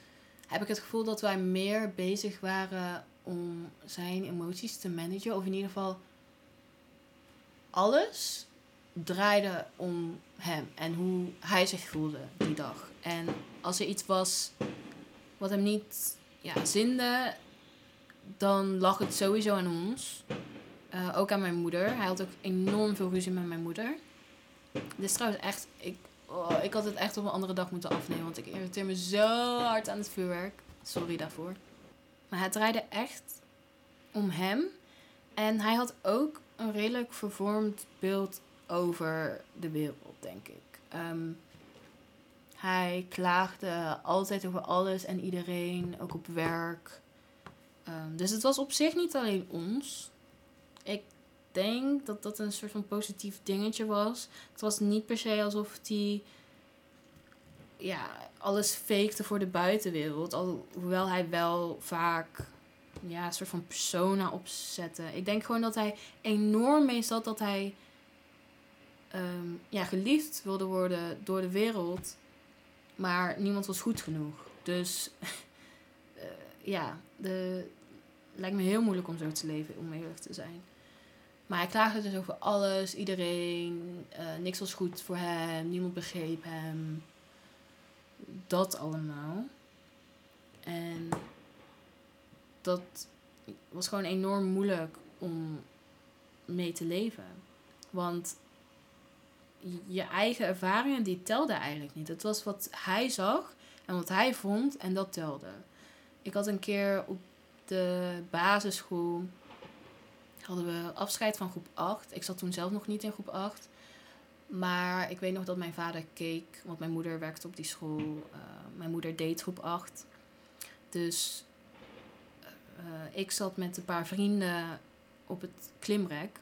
heb ik het gevoel dat wij meer bezig waren om zijn emoties te managen. Of in ieder geval alles draaide om hem en hoe hij zich voelde die dag. En als er iets was wat hem niet ja, zinde, dan lag het sowieso aan ons. Uh, ook aan mijn moeder. Hij had ook enorm veel ruzie met mijn moeder. Dit is trouwens echt, ik Oh, ik had het echt op een andere dag moeten afnemen. Want ik irriteer me zo hard aan het vuurwerk. Sorry daarvoor. Maar het draaide echt om hem. En hij had ook een redelijk vervormd beeld over de wereld, denk ik. Ehm, hij klaagde altijd over alles en iedereen, ook op werk. Ehm, dus het was op zich niet alleen ons. Ik denk dat dat een soort van positief dingetje was. Het was niet per se alsof hij ja, alles fakte voor de buitenwereld. Alhoewel hij wel vaak ja, een soort van persona opzette. Ik denk gewoon dat hij enorm mee zat dat hij ehm, ja, geliefd wilde worden door de wereld. Maar niemand was goed genoeg. Dus uh, *laughs* ja, de, lijkt me heel moeilijk om zo te leven, om eerlijk te zijn. Maar hij klaagde dus over alles, iedereen. Uh, niks was goed voor hem, niemand begreep hem. Dat allemaal. Dat was gewoon enorm moeilijk om mee te leven. Want je eigen ervaringen, die telden eigenlijk niet. Het was wat hij zag en wat hij vond en dat telde. Ik had een keer op de basisschool hadden we afscheid van groep 8. Ik zat toen zelf nog niet in groep 8. Maar ik weet nog dat mijn vader keek, want mijn moeder werkte op die school. Uh, mijn moeder deed groep 8. Dus ik zat met een paar vrienden op het klimrek.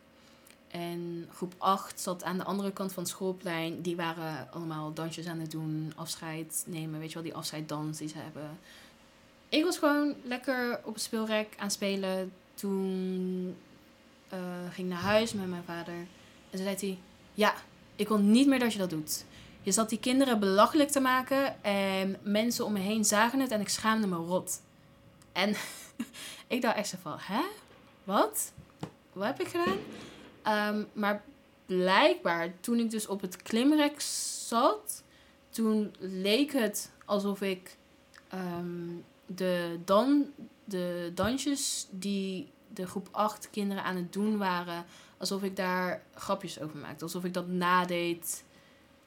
En groep 8 zat aan de andere kant van het schoolplein. Die waren allemaal dansjes aan het doen, afscheid nemen. Weet je wel, die afscheiddans die ze hebben. Ik was gewoon lekker op het speelrek aan het spelen. Toen uh, ging naar huis met mijn vader. En toen zei hij: Ja, ik wil niet meer dat je dat doet. Je zat die kinderen belachelijk te maken. En mensen om me heen zagen het en ik schaamde me rot. En *laughs* ik dacht echt zo van: Hè? Wat? Wat heb ik gedaan? Um, maar blijkbaar, toen ik dus op het klimrek zat, toen leek het alsof ik um, de, dan, de dansjes die de groep 8 kinderen aan het doen waren, alsof ik daar grapjes over maakte. Alsof ik dat nadeed,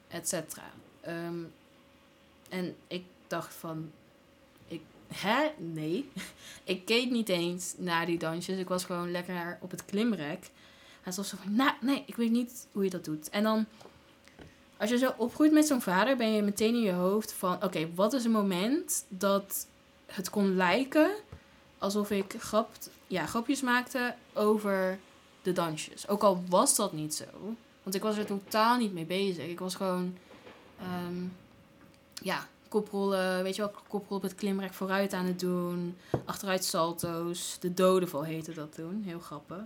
et cetera. Um, en ik dacht van, hè? Nee. *laughs* ik keek niet eens naar die dansjes. Ik was gewoon lekker op het klimrek. En ze zo van, nou, nee, ik weet niet hoe je dat doet. En dan, als je zo opgroeit met zo'n vader, ben je meteen in je hoofd van, oké, wat is een moment dat het kon lijken alsof ik grap, ja, grapjes maakte over de dansjes. Ook al was dat niet zo. Want ik was er totaal niet mee bezig. Ik was gewoon, um, ja, koprollen, weet je wel, koprol op het klimrek vooruit aan het doen. Achteruit salto's. De dodenval heette dat toen. Heel grappig.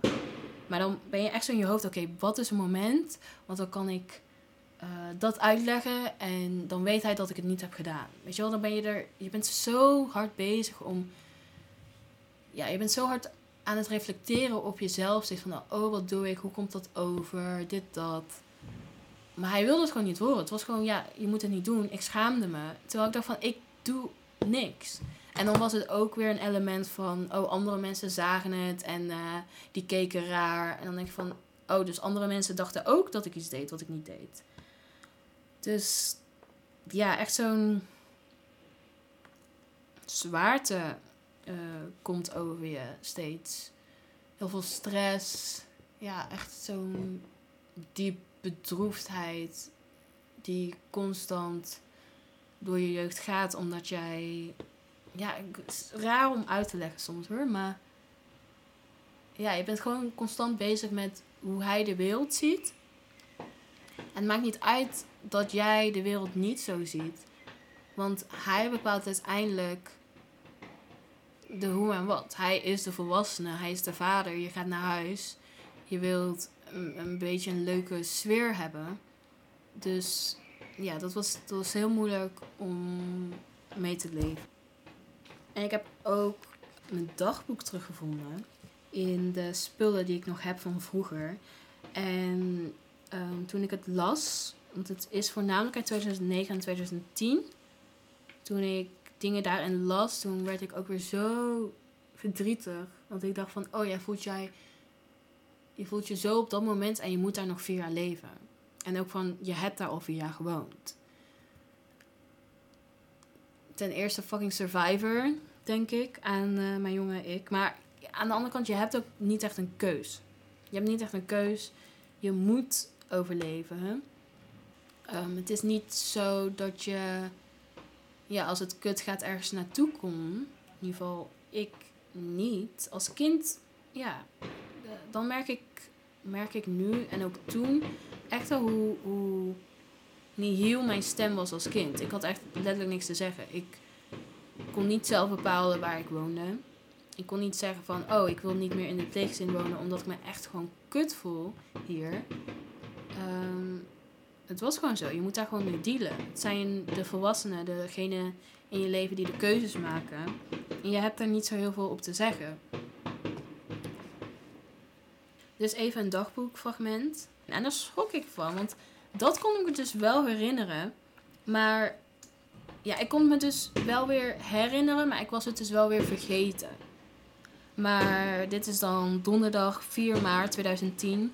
Maar dan ben je echt zo in je hoofd, oké, wat is een moment? Want dan kan ik uh, dat uitleggen en dan weet hij dat ik het niet heb gedaan. Weet je wel, dan ben je er, je bent zo hard bezig om, ja, je bent zo hard aan het reflecteren op jezelf. Zeg van, oh, wat doe ik? Hoe komt dat over? Dit, dat. Maar hij wilde het gewoon niet horen. Het was gewoon, ja, je moet het niet doen. Ik schaamde me. Terwijl ik dacht van, ik doe niks. En dan was het ook weer een element van, oh, andere mensen zagen het en uh, die keken raar. En dan denk ik van, oh, dus andere mensen dachten ook dat ik iets deed wat ik niet deed. Dus ja, echt zo'n zwaarte uh, komt over je steeds. Heel veel stress. Ja, echt zo'n diep bedroefdheid die constant door je jeugd gaat omdat jij ja, het is raar om uit te leggen soms hoor, maar ja, je bent gewoon constant bezig met hoe hij de wereld ziet. En het maakt niet uit dat jij de wereld niet zo ziet. Want hij bepaalt uiteindelijk de hoe en wat. Hij is de volwassene, hij is de vader. Je gaat naar huis. Je wilt een, beetje een leuke sfeer hebben. Dus ja, dat was, dat was heel moeilijk om mee te leven. En ik heb ook mijn dagboek teruggevonden in de spullen die ik nog heb van vroeger. En um, toen ik het las, want het is voornamelijk uit 2009 en 2010. Toen ik dingen daarin las, toen werd ik ook weer zo verdrietig. Want ik dacht van, oh ja, voelt jij, je voelt je zo op dat moment en je moet daar nog vier jaar leven. En ook van, je hebt daar al vier jaar gewoond. ten eerste fucking survivor, denk ik, aan eh, mijn jongen ik. Maar aan de andere kant, je hebt ook niet echt een keus. Je hebt niet echt een keus. Je moet overleven. Ehm, het is niet zo dat je, ja, als het kut gaat, ergens naartoe komt. In ieder geval, ik niet. Als kind, ja, dan merk ik, merk ik nu en ook toen echt wel hoe, hoe nihil mijn stem was als kind. Ik had echt letterlijk niks te zeggen. Ik kon niet zelf bepalen waar ik woonde. Ik kon niet zeggen van, oh, ik wil niet meer in de pleegzin wonen omdat ik me echt gewoon kut voel hier. Ehm, het was gewoon zo. Je moet daar gewoon mee dealen. Het zijn de volwassenen, degene in je leven die de keuzes maken. En je hebt er niet zo heel veel op te zeggen. Dus even een dagboekfragment. En daar schrok ik van, want dat kon ik me dus wel herinneren. Maar ja, ik kon me dus wel weer herinneren, maar ik was het dus wel weer vergeten. Maar dit is dan donderdag 4 maart 2010.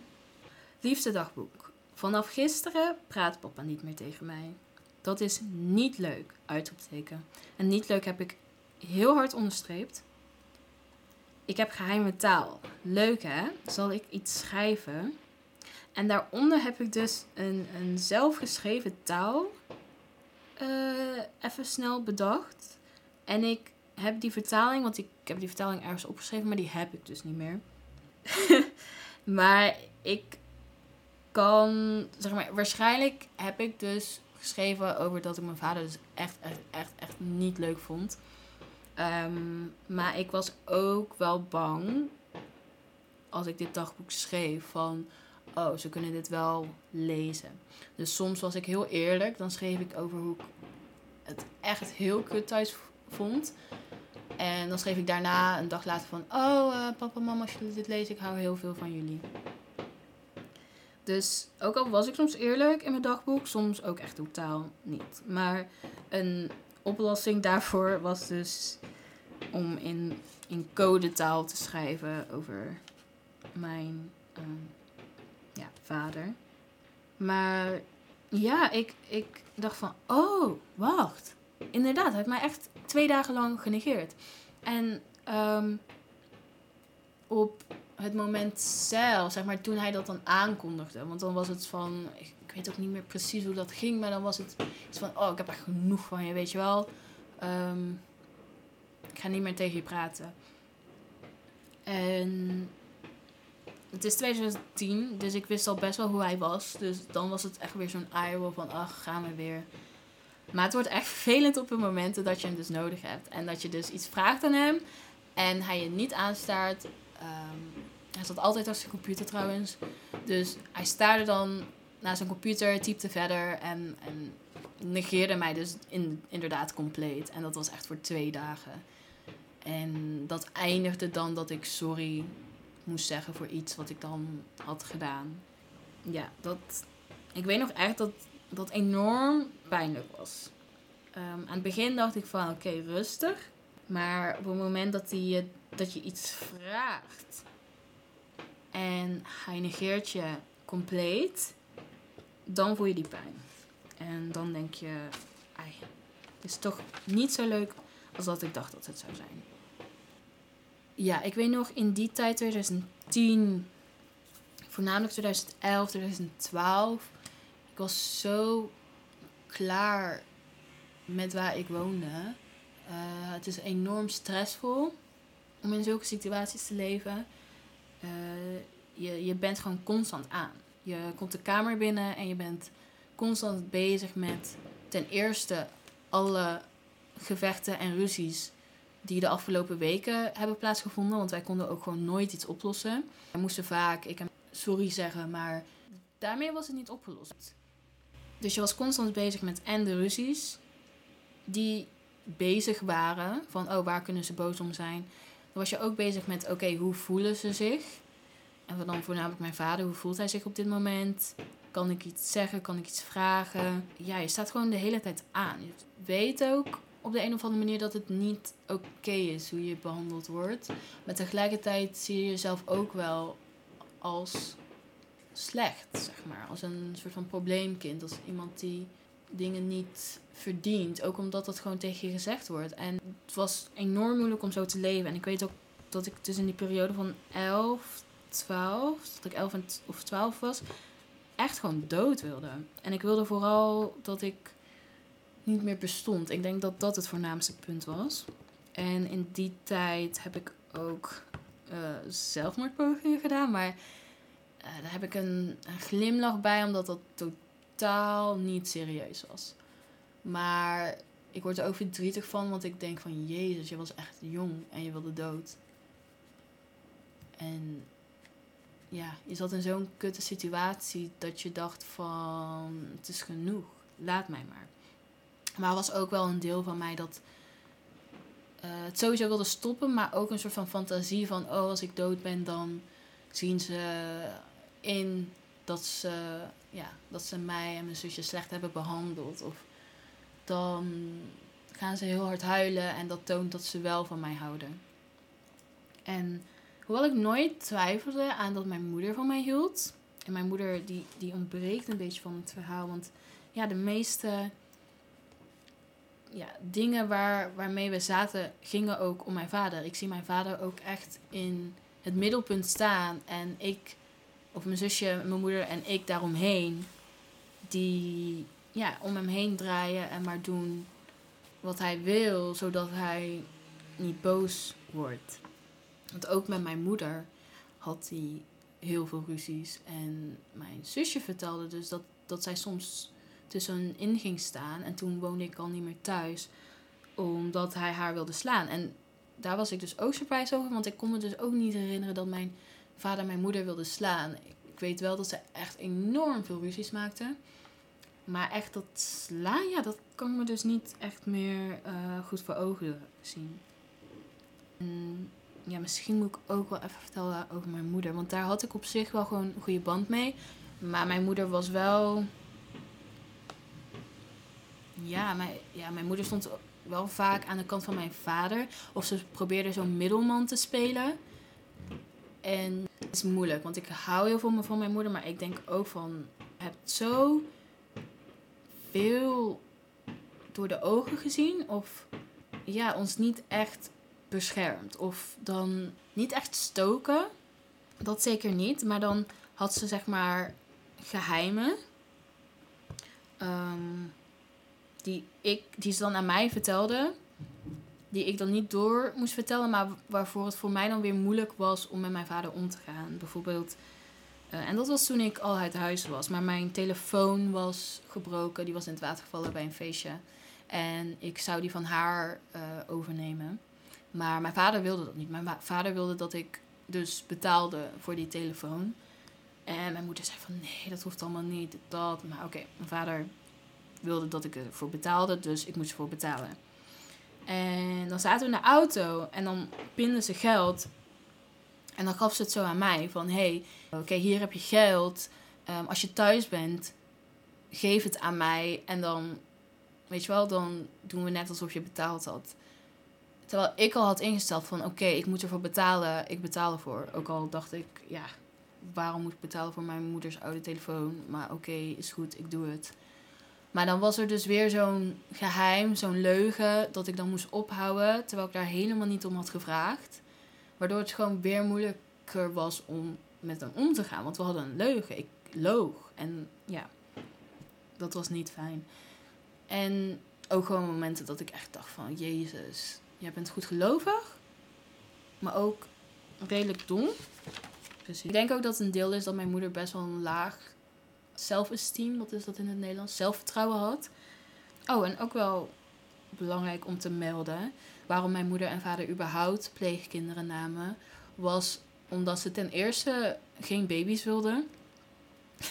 Liefste dagboek. Vanaf gisteren praat papa niet meer tegen mij. Dat is niet leuk, uitroepteken. En niet leuk heb ik heel hard onderstreept. Ik heb geheime taal. Leuk hè? Zal ik iets schrijven? En daaronder heb ik dus een, een zelfgeschreven taal uh, even snel bedacht. En ik heb die vertaling, want ik, heb die vertaling ergens opgeschreven, maar die heb ik dus niet meer. *laughs* maar ik kan, zeg maar, waarschijnlijk heb ik dus geschreven over dat ik mijn vader dus echt, echt, echt, echt niet leuk vond. Ehm, maar ik was ook wel bang als ik dit dagboek schreef van oh, ze kunnen dit wel lezen. Dus soms was ik heel eerlijk, dan schreef ik over hoe ik het echt heel kut thuis vond. En dan schreef ik daarna een dag later van, oh uh, papa, mama, als jullie dit lezen, ik hou heel veel van jullie. Dus ook al was ik soms eerlijk in mijn dagboek, soms ook echt totaal niet. Maar een oplossing daarvoor was dus om in, in codetaal te schrijven over mijn ehm, ja, vader. Maar ja, ik, ik dacht van, oh, wacht. Inderdaad, hij heeft mij echt twee dagen lang genegeerd. En ehm, op het moment zelf, zeg maar, toen hij dat dan aankondigde. Want dan was het van, weet ook niet meer precies hoe dat ging, maar dan was het iets van, oh, ik heb echt genoeg van je, weet je wel. Ehm, ik ga niet meer tegen je praten. En het is 2010, dus ik wist al best wel hoe hij was. Dus dan was het echt weer zo'n eye van, ach, gaan we weer. Maar het wordt echt vervelend op de momenten dat je hem dus nodig hebt. En dat je dus iets vraagt aan hem en hij je niet aanstaart. Um, hij zat altijd achter zijn computer trouwens. Dus hij staarde dan naar zijn computer, typte verder en, en negeerde mij dus in, inderdaad compleet. En dat was echt voor twee dagen. En dat eindigde dan dat ik sorry moest zeggen voor iets wat ik dan had gedaan. Ja, dat. Ik weet nog echt dat dat enorm pijnlijk was. Um, aan het begin dacht ik van oké, rustig. Maar op het moment dat, hij, dat je iets vraagt en hij negeert je compleet, dan voel je die pijn. En dan denk je, ai, het is toch niet zo leuk als dat ik dacht dat het zou zijn ja, ik weet nog in die tijd, 2010, voornamelijk 2011, 2012. Ik was zo klaar met waar ik woonde. Uh, het is enorm stressvol om in zulke situaties te leven. Uh, je, je bent gewoon constant aan. Je komt de kamer binnen en je bent constant bezig met ten eerste alle gevechten en ruzies die de afgelopen weken hebben plaatsgevonden. Want wij konden ook gewoon nooit iets oplossen. We moesten vaak, ik heb sorry zeggen, maar daarmee was het niet opgelost. Dus je was constant bezig met en de ruzies die bezig waren van oh waar kunnen ze boos om zijn. Dan was je ook bezig met oké hoe voelen ze zich. En dan voornamelijk mijn vader, hoe voelt hij zich op dit moment? Kan ik iets zeggen? Kan ik iets vragen? Ja, je staat gewoon de hele tijd aan. Je weet ook op de een of andere manier dat het niet oké is hoe je behandeld wordt. Maar tegelijkertijd zie je jezelf ook wel als slecht, zeg maar. Als een soort van probleemkind. Als iemand die dingen niet verdient. Ook omdat dat gewoon tegen je gezegd wordt. En het was enorm moeilijk om zo te leven. En ik weet ook dat ik in die periode van 11, 12, dat ik 11 of 12 was, echt gewoon dood wilde. En ik wilde vooral dat ik niet meer bestond. Ik denk dat dat het voornaamste punt was. En in die tijd heb ik ook uh, zelfmoordpogingen gedaan. Maar uh, daar heb ik een, een, glimlach bij, omdat dat totaal niet serieus was. Maar ik word er ook verdrietig van, want ik denk van... Jezus, je was echt jong en je wilde dood. En ja, je zat in zo'n kutte situatie dat je dacht van... Het is genoeg, laat mij maar. Maar was ook wel een deel van mij dat uh, het sowieso wilde stoppen, maar ook een soort van fantasie van: oh, als ik dood ben, dan zien ze in dat ze, ja, dat ze mij en mijn zusje slecht hebben behandeld. Of dan gaan ze heel hard huilen en dat toont dat ze wel van mij houden. En hoewel ik nooit twijfelde aan dat mijn moeder van mij hield. En mijn moeder die, die ontbreekt een beetje van het verhaal. Want ja, de meeste ja, dingen waar, waarmee we zaten gingen ook om mijn vader. Ik zie mijn vader ook echt in het middelpunt staan. En ik, of mijn zusje, mijn moeder en ik daaromheen, die ja, om hem heen draaien en maar doen wat hij wil, zodat hij niet boos wordt. Want ook met mijn moeder had hij heel veel ruzies. En mijn zusje vertelde dus dat, dat zij soms tussenin ging staan. En toen woonde ik al niet meer thuis, omdat hij haar wilde slaan. En daar was ik dus ook surprised over, want ik kon me dus ook niet herinneren dat mijn vader mijn moeder wilde slaan. Ik weet wel dat ze echt enorm veel ruzies maakten. Maar echt dat slaan, ja, dat kan me dus niet echt meer uh, goed voor ogen zien. En ja, misschien moet ik ook wel even vertellen over mijn moeder. Want daar had ik op zich wel gewoon een goede band mee. Maar mijn moeder was wel ja, mijn, ja, mijn moeder stond wel vaak aan de kant van mijn vader. Of ze probeerde zo'n middelman te spelen. En het is moeilijk, want ik hou heel veel van mijn moeder. Maar ik denk ook van, je hebt zo veel door de ogen gezien. Of ja, ons niet echt beschermd. Of dan niet echt stoken. Dat zeker niet. Maar dan had ze zeg maar geheimen. Um, die, ik, die ze dan aan mij vertelde. Die ik dan niet door moest vertellen, maar waarvoor het voor mij dan weer moeilijk was om met mijn vader om te gaan. Bijvoorbeeld, uh, en dat was toen ik al uit huis was. Maar mijn telefoon was gebroken, die was in het water gevallen bij een feestje. En ik zou die van haar uh, overnemen. Maar mijn vader wilde dat niet. Mijn vader wilde dat ik dus betaalde voor die telefoon. En mijn moeder zei van nee, dat hoeft allemaal niet, dat. Maar oké, mijn vader wilde dat ik ervoor betaalde, dus ik moest ervoor betalen. En dan zaten we in de auto en dan pinden ze geld. En dan gaf ze het zo aan mij van, hey, oké, hier heb je geld. Ehm, als je thuis bent, geef het aan mij. En dan, weet je wel, dan doen we net alsof je betaald had. Terwijl ik al had ingesteld van, oké, ik moet ervoor betalen. Ik betaal ervoor. Ook al dacht ik, ja, waarom moet ik betalen voor mijn moeders oude telefoon? Maar oké, is goed, ik doe het. Maar dan was er dus weer zo'n geheim, zo'n leugen, dat ik dan moest ophouden, terwijl ik daar helemaal niet om had gevraagd. Waardoor het gewoon weer moeilijker was om met hem om te gaan. Want we hadden een leugen. Ik loog. En ja, dat was niet fijn. En ook gewoon momenten dat ik echt dacht van... Jezus, jij bent goed gelovig. Maar ook redelijk dom. Dus ik denk ook dat een deel is dat mijn moeder best wel een laag zelfesteem, wat is dat in het Nederlands? Zelfvertrouwen had. Oh, en ook wel belangrijk om te melden waarom mijn moeder en vader überhaupt pleegkinderen namen, was omdat ze ten eerste geen baby's wilden.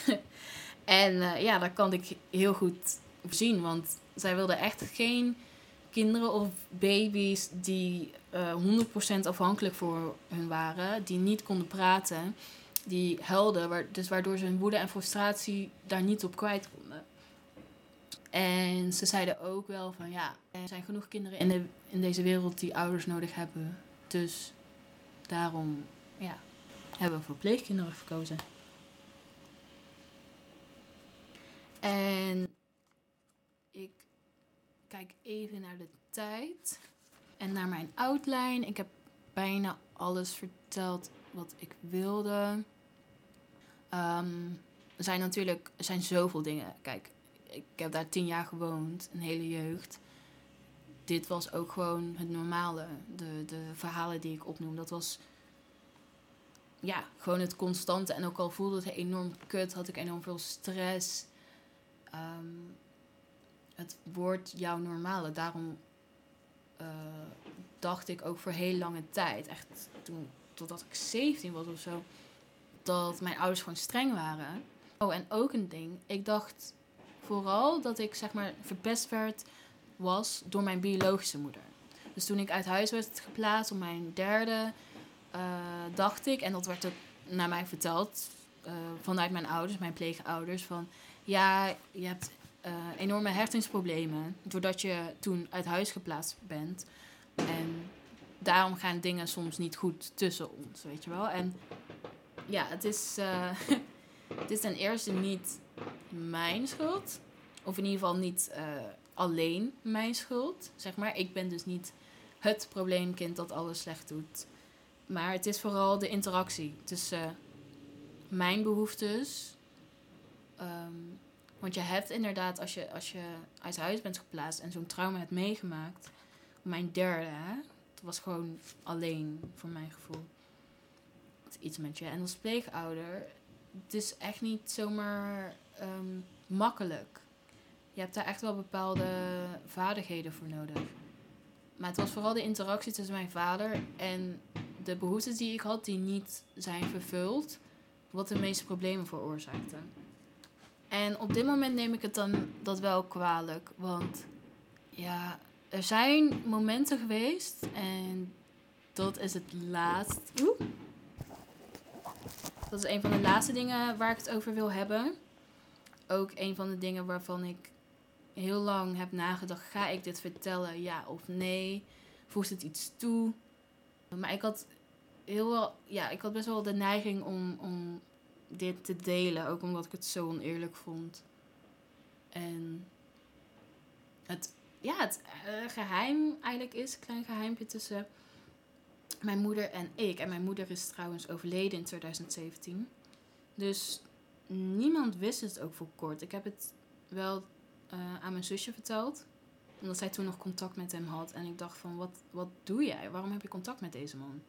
*laughs* en uh, ja, dat kan ik heel goed zien, want zij wilden echt geen kinderen of baby's die uh, eh, 100% afhankelijk voor hun waren, die niet konden praten die helden, waar, dus waardoor ze hun woede en frustratie daar niet op kwijt konden. En ze zeiden ook wel van ja, er zijn genoeg kinderen in, de, in deze wereld die ouders nodig hebben. Dus daarom ja, hebben we voor pleegkinderen gekozen. En kijk even naar de tijd en naar mijn outline. Ik heb bijna alles verteld wat ik wilde. Ehm, er zijn natuurlijk zijn zoveel dingen. Kijk, ik heb daar tien jaar gewoond, een hele jeugd. Dit was ook gewoon het normale. De, de verhalen die ik opnoem, dat was ja, gewoon het constante. En ook al voelde het enorm kut, had ik enorm veel stress. Ehm, het wordt jouw normale. Daarom uh, dacht ik ook voor heel lange tijd, echt toen, totdat ik 17 was of zo, dat mijn ouders gewoon streng waren. Oh, en ook een ding. Ik dacht vooral dat ik zeg maar verpest werd was door mijn biologische moeder. Dus toen ik uit huis werd geplaatst op mijn derde, uh, dacht ik, en dat werd ook naar mij verteld uh, vanuit mijn ouders, mijn pleegouders, van ja, je hebt uh, enorme hertensproblemen doordat je toen uit huis geplaatst bent. En daarom gaan dingen soms niet goed tussen ons, weet je wel. En ja, het is, uh, *laughs* het is ten eerste niet mijn schuld. Of in ieder geval niet uh, alleen mijn schuld, zeg maar. Ik ben dus niet het probleemkind dat alles slecht doet. Maar het is vooral de interactie tussen mijn behoeftes. Um, want je hebt inderdaad, als je, als je uit huis bent geplaatst en zo'n trauma hebt meegemaakt. Mijn derde, hè? Het was gewoon alleen, voor mijn gevoel. Iets met je. En als pleegouder, het is echt niet zomaar um, makkelijk. Je hebt daar echt wel bepaalde vaardigheden voor nodig. Maar het was vooral de interactie tussen mijn vader en de behoeftes die ik had, die niet zijn vervuld, wat de meeste problemen veroorzaakte. En op dit moment neem ik het dan dat wel kwalijk. Want ja, er zijn momenten geweest. En dat is het laatste. Oeh. Dat is een van de laatste dingen waar ik het over wil hebben. Ook een van de dingen waarvan ik heel lang heb nagedacht: ga ik dit vertellen, ja of nee? Voegt het iets toe? Maar ik had heel wel, ja, ik had best wel de neiging om, om dit te delen. Ook omdat ik het zo oneerlijk vond. En het, ja, het uh, geheim eigenlijk is, klein geheimpje tussen mijn moeder en ik. En mijn moeder is trouwens overleden in 2017. Dus niemand wist het ook voor kort. Ik heb het wel uh, aan mijn zusje verteld. Omdat zij toen nog contact met hem had. En ik dacht van, wat, wat doe jij? Waarom heb je contact met deze man?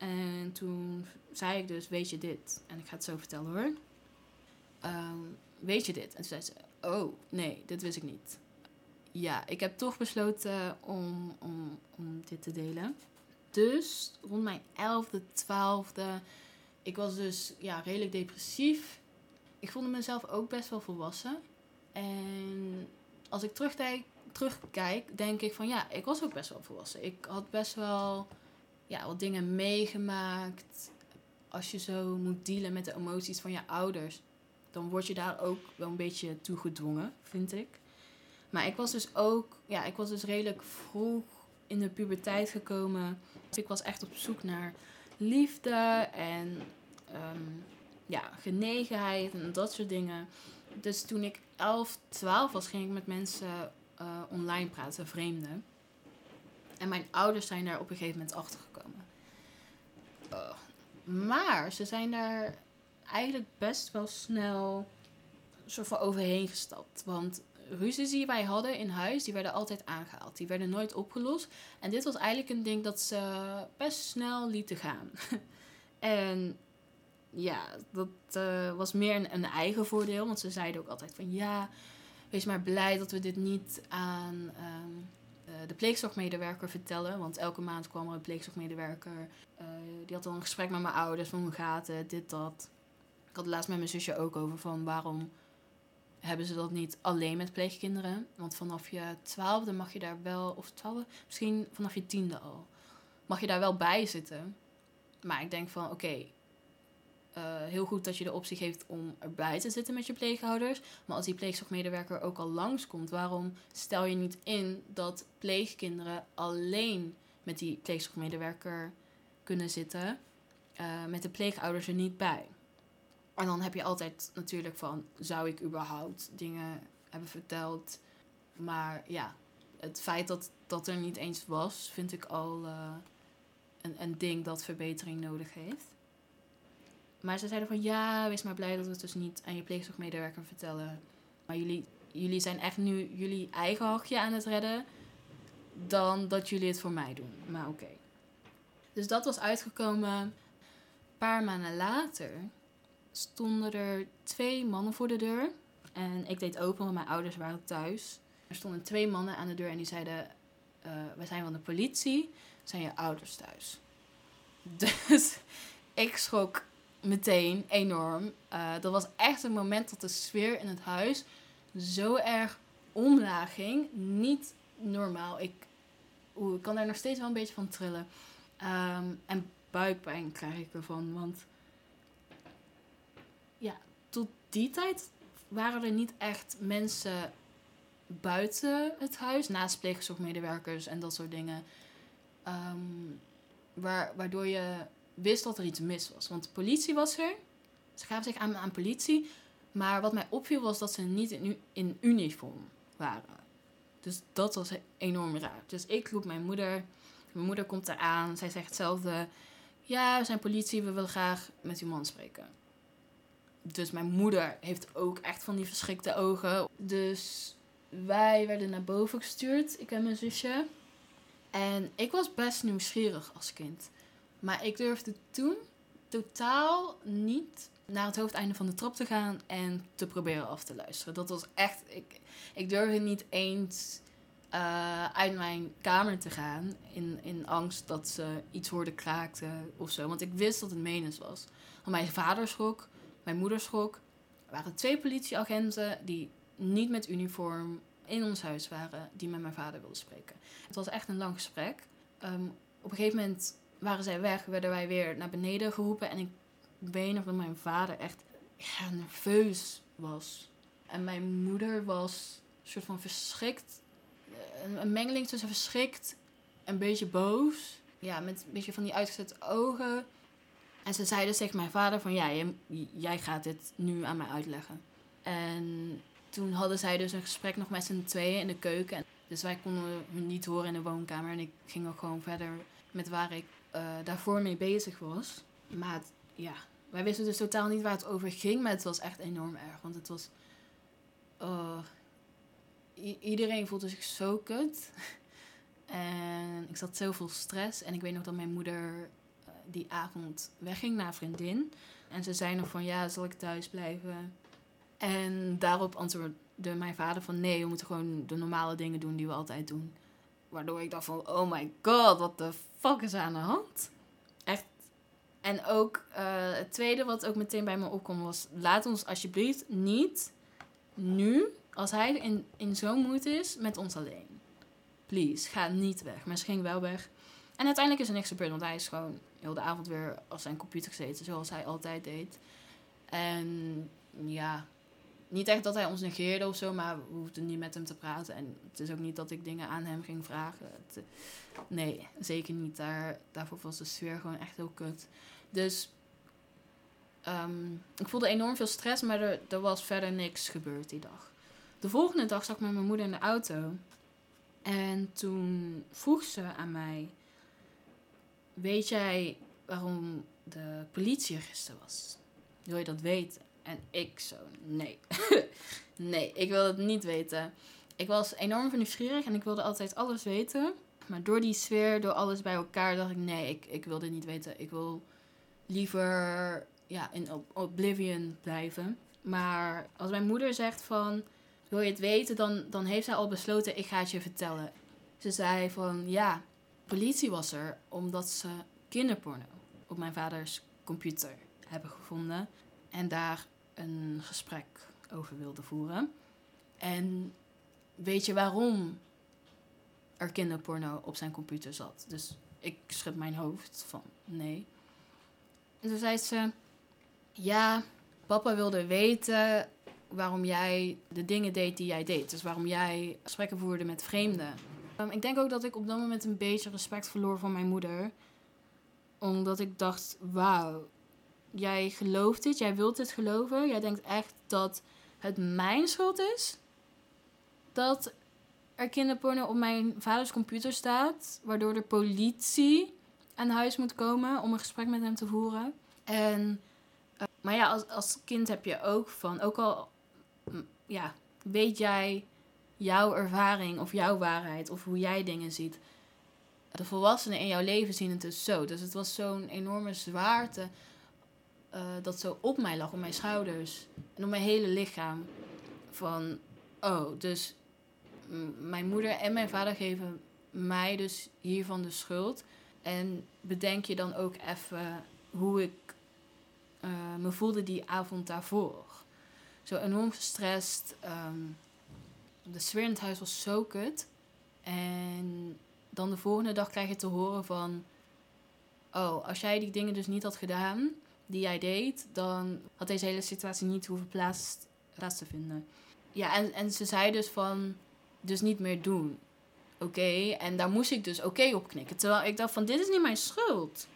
En toen zei ik dus, weet je dit? En ik ga het zo vertellen hoor. Um, weet je dit? En toen zei ze, oh nee, dit wist ik niet. Ja, ik heb toch besloten om, om, om dit te delen. Dus rond mijn 11e, 12e, ik was dus ja, redelijk depressief. Ik voelde mezelf ook best wel volwassen. En als ik terugkijk, denk ik van ja, ik was ook best wel volwassen. Ik had best wel ja, wat dingen meegemaakt. Als je zo moet dealen met de emoties van je ouders, dan word je daar ook wel een beetje toe gedwongen, vind ik. Maar ik was dus ook, ja, ik was dus redelijk vroeg in de puberteit gekomen. Dus ik was echt op zoek naar liefde en um, ja, genegenheid en dat soort dingen. Dus toen ik 11, 12 was, ging ik met mensen uh, online praten, vreemden. En mijn ouders zijn daar op een gegeven moment achter. Maar ze zijn daar eigenlijk best wel snel soort van overheen gestapt. Want ruzies die wij hadden in huis, die werden altijd aangehaald. Die werden nooit opgelost. En dit was eigenlijk een ding dat ze best snel lieten gaan. *laughs* en ja, dat uh, was meer een, een, eigen voordeel. Want ze zeiden ook altijd van ja, wees maar blij dat we dit niet aan uh, de pleegzorgmedewerker vertellen. Want elke maand kwam er een pleegzorgmedewerker. Uh, die had dan een gesprek met mijn ouders van hoe gaat het, dit, dat. Ik had het laatst met mijn zusje ook over van waarom hebben ze dat niet alleen met pleegkinderen. Want vanaf je twaalfde mag je daar wel, of twaalfde, misschien vanaf je tiende al, mag je daar wel bij zitten. Maar ik denk van oké, uh, heel goed dat je de optie geeft om erbij te zitten met je pleegouders. Maar als die pleegzorgmedewerker ook al langskomt, waarom stel je niet in dat pleegkinderen alleen met die pleegzorgmedewerker kunnen zitten, uh, met de pleegouders er niet bij? En dan heb je altijd natuurlijk van, zou ik überhaupt dingen hebben verteld Maar ja, het feit dat dat er niet eens was, vind ik al uh, een, een ding dat verbetering nodig heeft. Maar ze zeiden van ja, wees maar blij dat we het dus niet aan je pleegzorgmedewerker vertellen. Maar jullie, jullie zijn echt nu jullie eigen hachje aan het redden. Dan dat jullie het voor mij doen. Maar oké. Dus dat was uitgekomen. Een paar maanden later stonden er twee mannen voor de deur. En ik deed open, want mijn ouders waren thuis. Er stonden twee mannen aan de deur en die zeiden: uh, We zijn van de politie, zijn je ouders thuis? *laughs* Dus ik schrok meteen enorm. Uh, dat was echt een moment dat de sfeer in het huis zo erg omlaag ging. Niet normaal. Ik, ik kan daar nog steeds wel een beetje van trillen. Um, en buikpijn krijg ik ervan. Want ja, tot die tijd waren er niet echt mensen buiten het huis, naast pleegzorgmedewerkers en dat soort dingen. Um, waar, waardoor je wist dat er iets mis was. Want de politie was er. Ze gaven zich aan aan politie. Maar wat mij opviel was dat ze niet in, in uniform waren. Dus dat was enorm raar. Dus ik roep mijn moeder. Mijn moeder komt eraan. Zij zegt hetzelfde. Ja, we zijn politie. We willen graag met uw man spreken. Dus mijn moeder heeft ook echt van die verschrikte ogen. Dus wij werden naar boven gestuurd. Ik en mijn zusje. En ik was best nieuwsgierig als kind. Maar ik durfde toen totaal niet naar het hoofdeinde van de trap te gaan en te proberen af te luisteren. Dat was echt. Ik, ik durfde niet eens uh, uit mijn kamer te gaan in, in angst dat ze iets hoorden kraakten of zo. Want ik wist dat het menens was. Want mijn vader schrok, mijn moeder schrok. Er waren twee politieagenten die niet met uniform in ons huis waren, die met mijn vader wilden spreken. Het was echt een lang gesprek. Um, op een gegeven moment waren zij weg, werden wij weer naar beneden geroepen. En ik weet nog dat mijn vader echt nerveus was. En mijn moeder was een soort van verschrikt. Een, mengeling tussen verschrikt en een beetje boos. Ja, met een beetje van die uitgezette ogen. En ze zeiden tegen mijn vader van... Ja, jij, jij gaat dit nu aan mij uitleggen. En toen hadden zij dus een gesprek nog met z'n tweeën in de keuken. Dus wij konden hem niet horen in de woonkamer. En ik ging ook gewoon verder met waar ik uh, daarvoor mee bezig was. Maar ja, wij wisten dus totaal niet waar het over ging. Maar het was echt enorm erg. Want het was... Uh, iedereen voelde zich zo kut. *laughs* en ik zat zoveel stress. En ik weet nog dat mijn moeder uh, die avond wegging naar vriendin. En ze zei nog van, ja, zal ik thuis blijven? En daarop antwoordde mijn vader van, nee, we moeten gewoon de normale dingen doen die we altijd doen. Waardoor ik dacht van, oh my god, wat de fuck is aan de hand? Echt. En ook uh, het tweede wat ook meteen bij me opkwam was... Laat ons alsjeblieft niet nu, als hij in, in zo'n moed is, met ons alleen. Please, ga niet weg. Maar ze ging wel weg. En uiteindelijk is er niks gebeurd, want hij is gewoon heel de avond weer als zijn computer gezeten, zoals hij altijd deed. En ja, niet echt dat hij ons negeerde of zo, maar we hoefden niet met hem te praten. En het is ook niet dat ik dingen aan hem ging vragen. Het, nee, zeker niet. Daar, daarvoor was de sfeer gewoon echt heel kut. Dus um, ik voelde enorm veel stress, maar er, er was verder niks gebeurd die dag. De volgende dag zat ik met mijn moeder in de auto. En toen vroeg ze aan mij: Weet jij waarom de politie er gisteren was? Wil je dat weten? En ik zo, nee. *laughs* nee, ik wil het niet weten. Ik was enorm nieuwsgierig en ik wilde altijd alles weten. Maar door die sfeer, door alles bij elkaar, dacht ik, nee, ik, ik wil dit niet weten. Ik wil liever ja, in oblivion blijven. Maar als mijn moeder zegt van, wil je het weten, dan, dan heeft zij al besloten, ik ga het je vertellen. Ze zei van, ja, politie was er omdat ze kinderporno op mijn vaders computer hebben gevonden en daar een gesprek over wilde voeren. En weet je waarom er kinderporno op zijn computer zat? Dus ik schud mijn hoofd van nee. En toen zei ze: Ja, papa wilde weten waarom jij de dingen deed die jij deed. Dus waarom jij gesprekken voerde met vreemden. Um, ik denk ook dat ik op dat moment een beetje respect verloor voor mijn moeder. Omdat ik dacht: Wauw, jij gelooft dit, jij wilt dit geloven. Jij denkt echt dat het mijn schuld is dat er kinderporno op mijn vaders computer staat, waardoor de politie aan huis moet komen om een gesprek met hem te voeren. En, eh, maar ja, als, als kind heb je ook van, ook al mm, ja, weet jij jouw ervaring of jouw waarheid of hoe jij dingen ziet. De volwassenen in jouw leven zien het dus zo. Dus het was zo'n enorme zwaarte uh, dat zo op mij lag, op mijn schouders en op mijn hele lichaam. Van, oh, dus mijn moeder en mijn vader geven mij dus hiervan de schuld. En bedenk je dan ook even hoe ik uh, me voelde die avond daarvoor. Zo enorm gestrest. Um, de sfeer in het huis was zo kut. En dan de volgende dag krijg je te horen van... Oh, als jij die dingen dus niet had gedaan die jij deed... dan had deze hele situatie niet hoeven plaats, plaats te vinden. Ja, en, en ze zei dus van... Dus niet meer doen. Oké, en daar moest ik dus oké op knikken. Terwijl ik dacht van, dit is niet mijn schuld.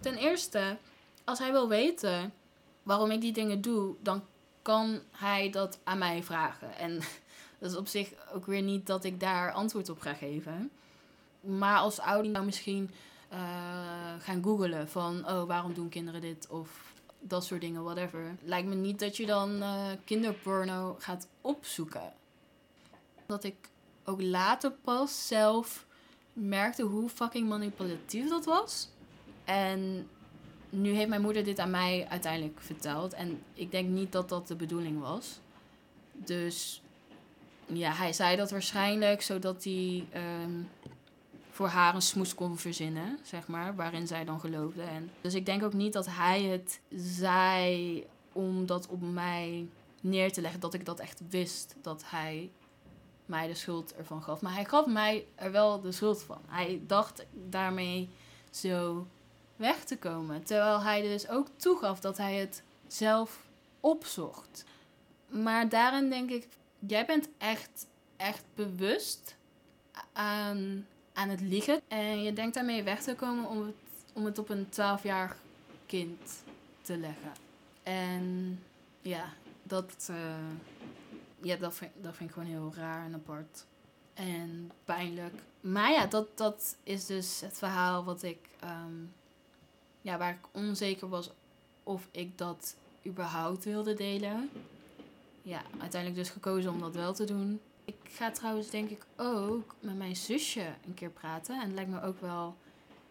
Ten eerste, als hij wil weten waarom ik die dingen doe... dan kan hij dat aan mij vragen. En *laughs* dat is op zich ook weer niet dat ik daar antwoord op ga geven. Maar als ouder nou misschien uh, gaan googelen van... oh, waarom doen kinderen dit? Of dat soort dingen, whatever. Lijkt me niet dat je dan uh, kinderporno gaat opzoeken. Dat ik ook later pas zelf merkte hoe fucking manipulatief dat was. En nu heeft mijn moeder dit aan mij uiteindelijk verteld. En ik denk niet dat dat de bedoeling was. Dus ja, hij zei dat waarschijnlijk zodat hij ehm, voor haar een smoes kon verzinnen, zeg maar, waarin zij dan geloofde. En dus ik denk ook niet dat hij het zei om dat op mij neer te leggen, dat ik dat echt wist, dat hij mij de schuld ervan gaf. Maar hij gaf mij er wel de schuld van. Hij dacht daarmee zo weg te komen. Terwijl hij dus ook toegaf dat hij het zelf opzocht. Maar daarin denk ik, jij bent echt, echt bewust aan, aan het liegen. En je denkt daarmee weg te komen om het, om het op een 12-jarig kind te leggen. En ja, dat, uh, ja, dat, vind, dat vind ik gewoon heel raar en apart. En pijnlijk. Maar ja, dat, dat is dus het verhaal wat ik, um, ja, waar ik onzeker was of ik dat überhaupt wilde delen ja, uiteindelijk dus gekozen om dat wel te doen. Ga trouwens denk ik ook met mijn zusje een keer praten. En het lijkt me ook wel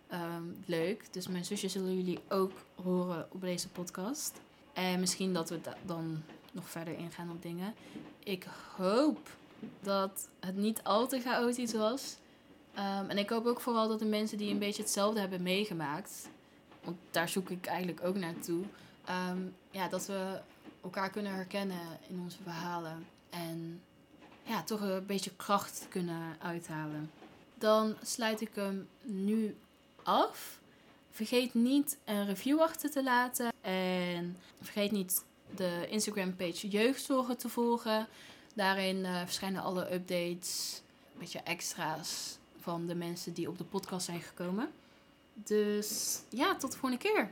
ehm, leuk. Dus mijn zusje zullen jullie ook horen op deze podcast. En misschien dat we dan nog verder ingaan op dingen. Ik hoop dat het niet al te chaotisch was. Um, en ik hoop ook vooral dat de mensen die een beetje hetzelfde hebben meegemaakt. Want daar zoek ik eigenlijk ook naartoe. Um, ja, dat we elkaar kunnen herkennen in onze verhalen. En ja, toch een beetje kracht kunnen uithalen. Dan sluit ik hem nu af. Vergeet niet een review achter te laten. En vergeet niet de Instagram page Jeugdzorgen te volgen. Daarin uh, verschijnen alle updates, een beetje extra's van de mensen die op de podcast zijn gekomen. Dus ja, tot de volgende keer.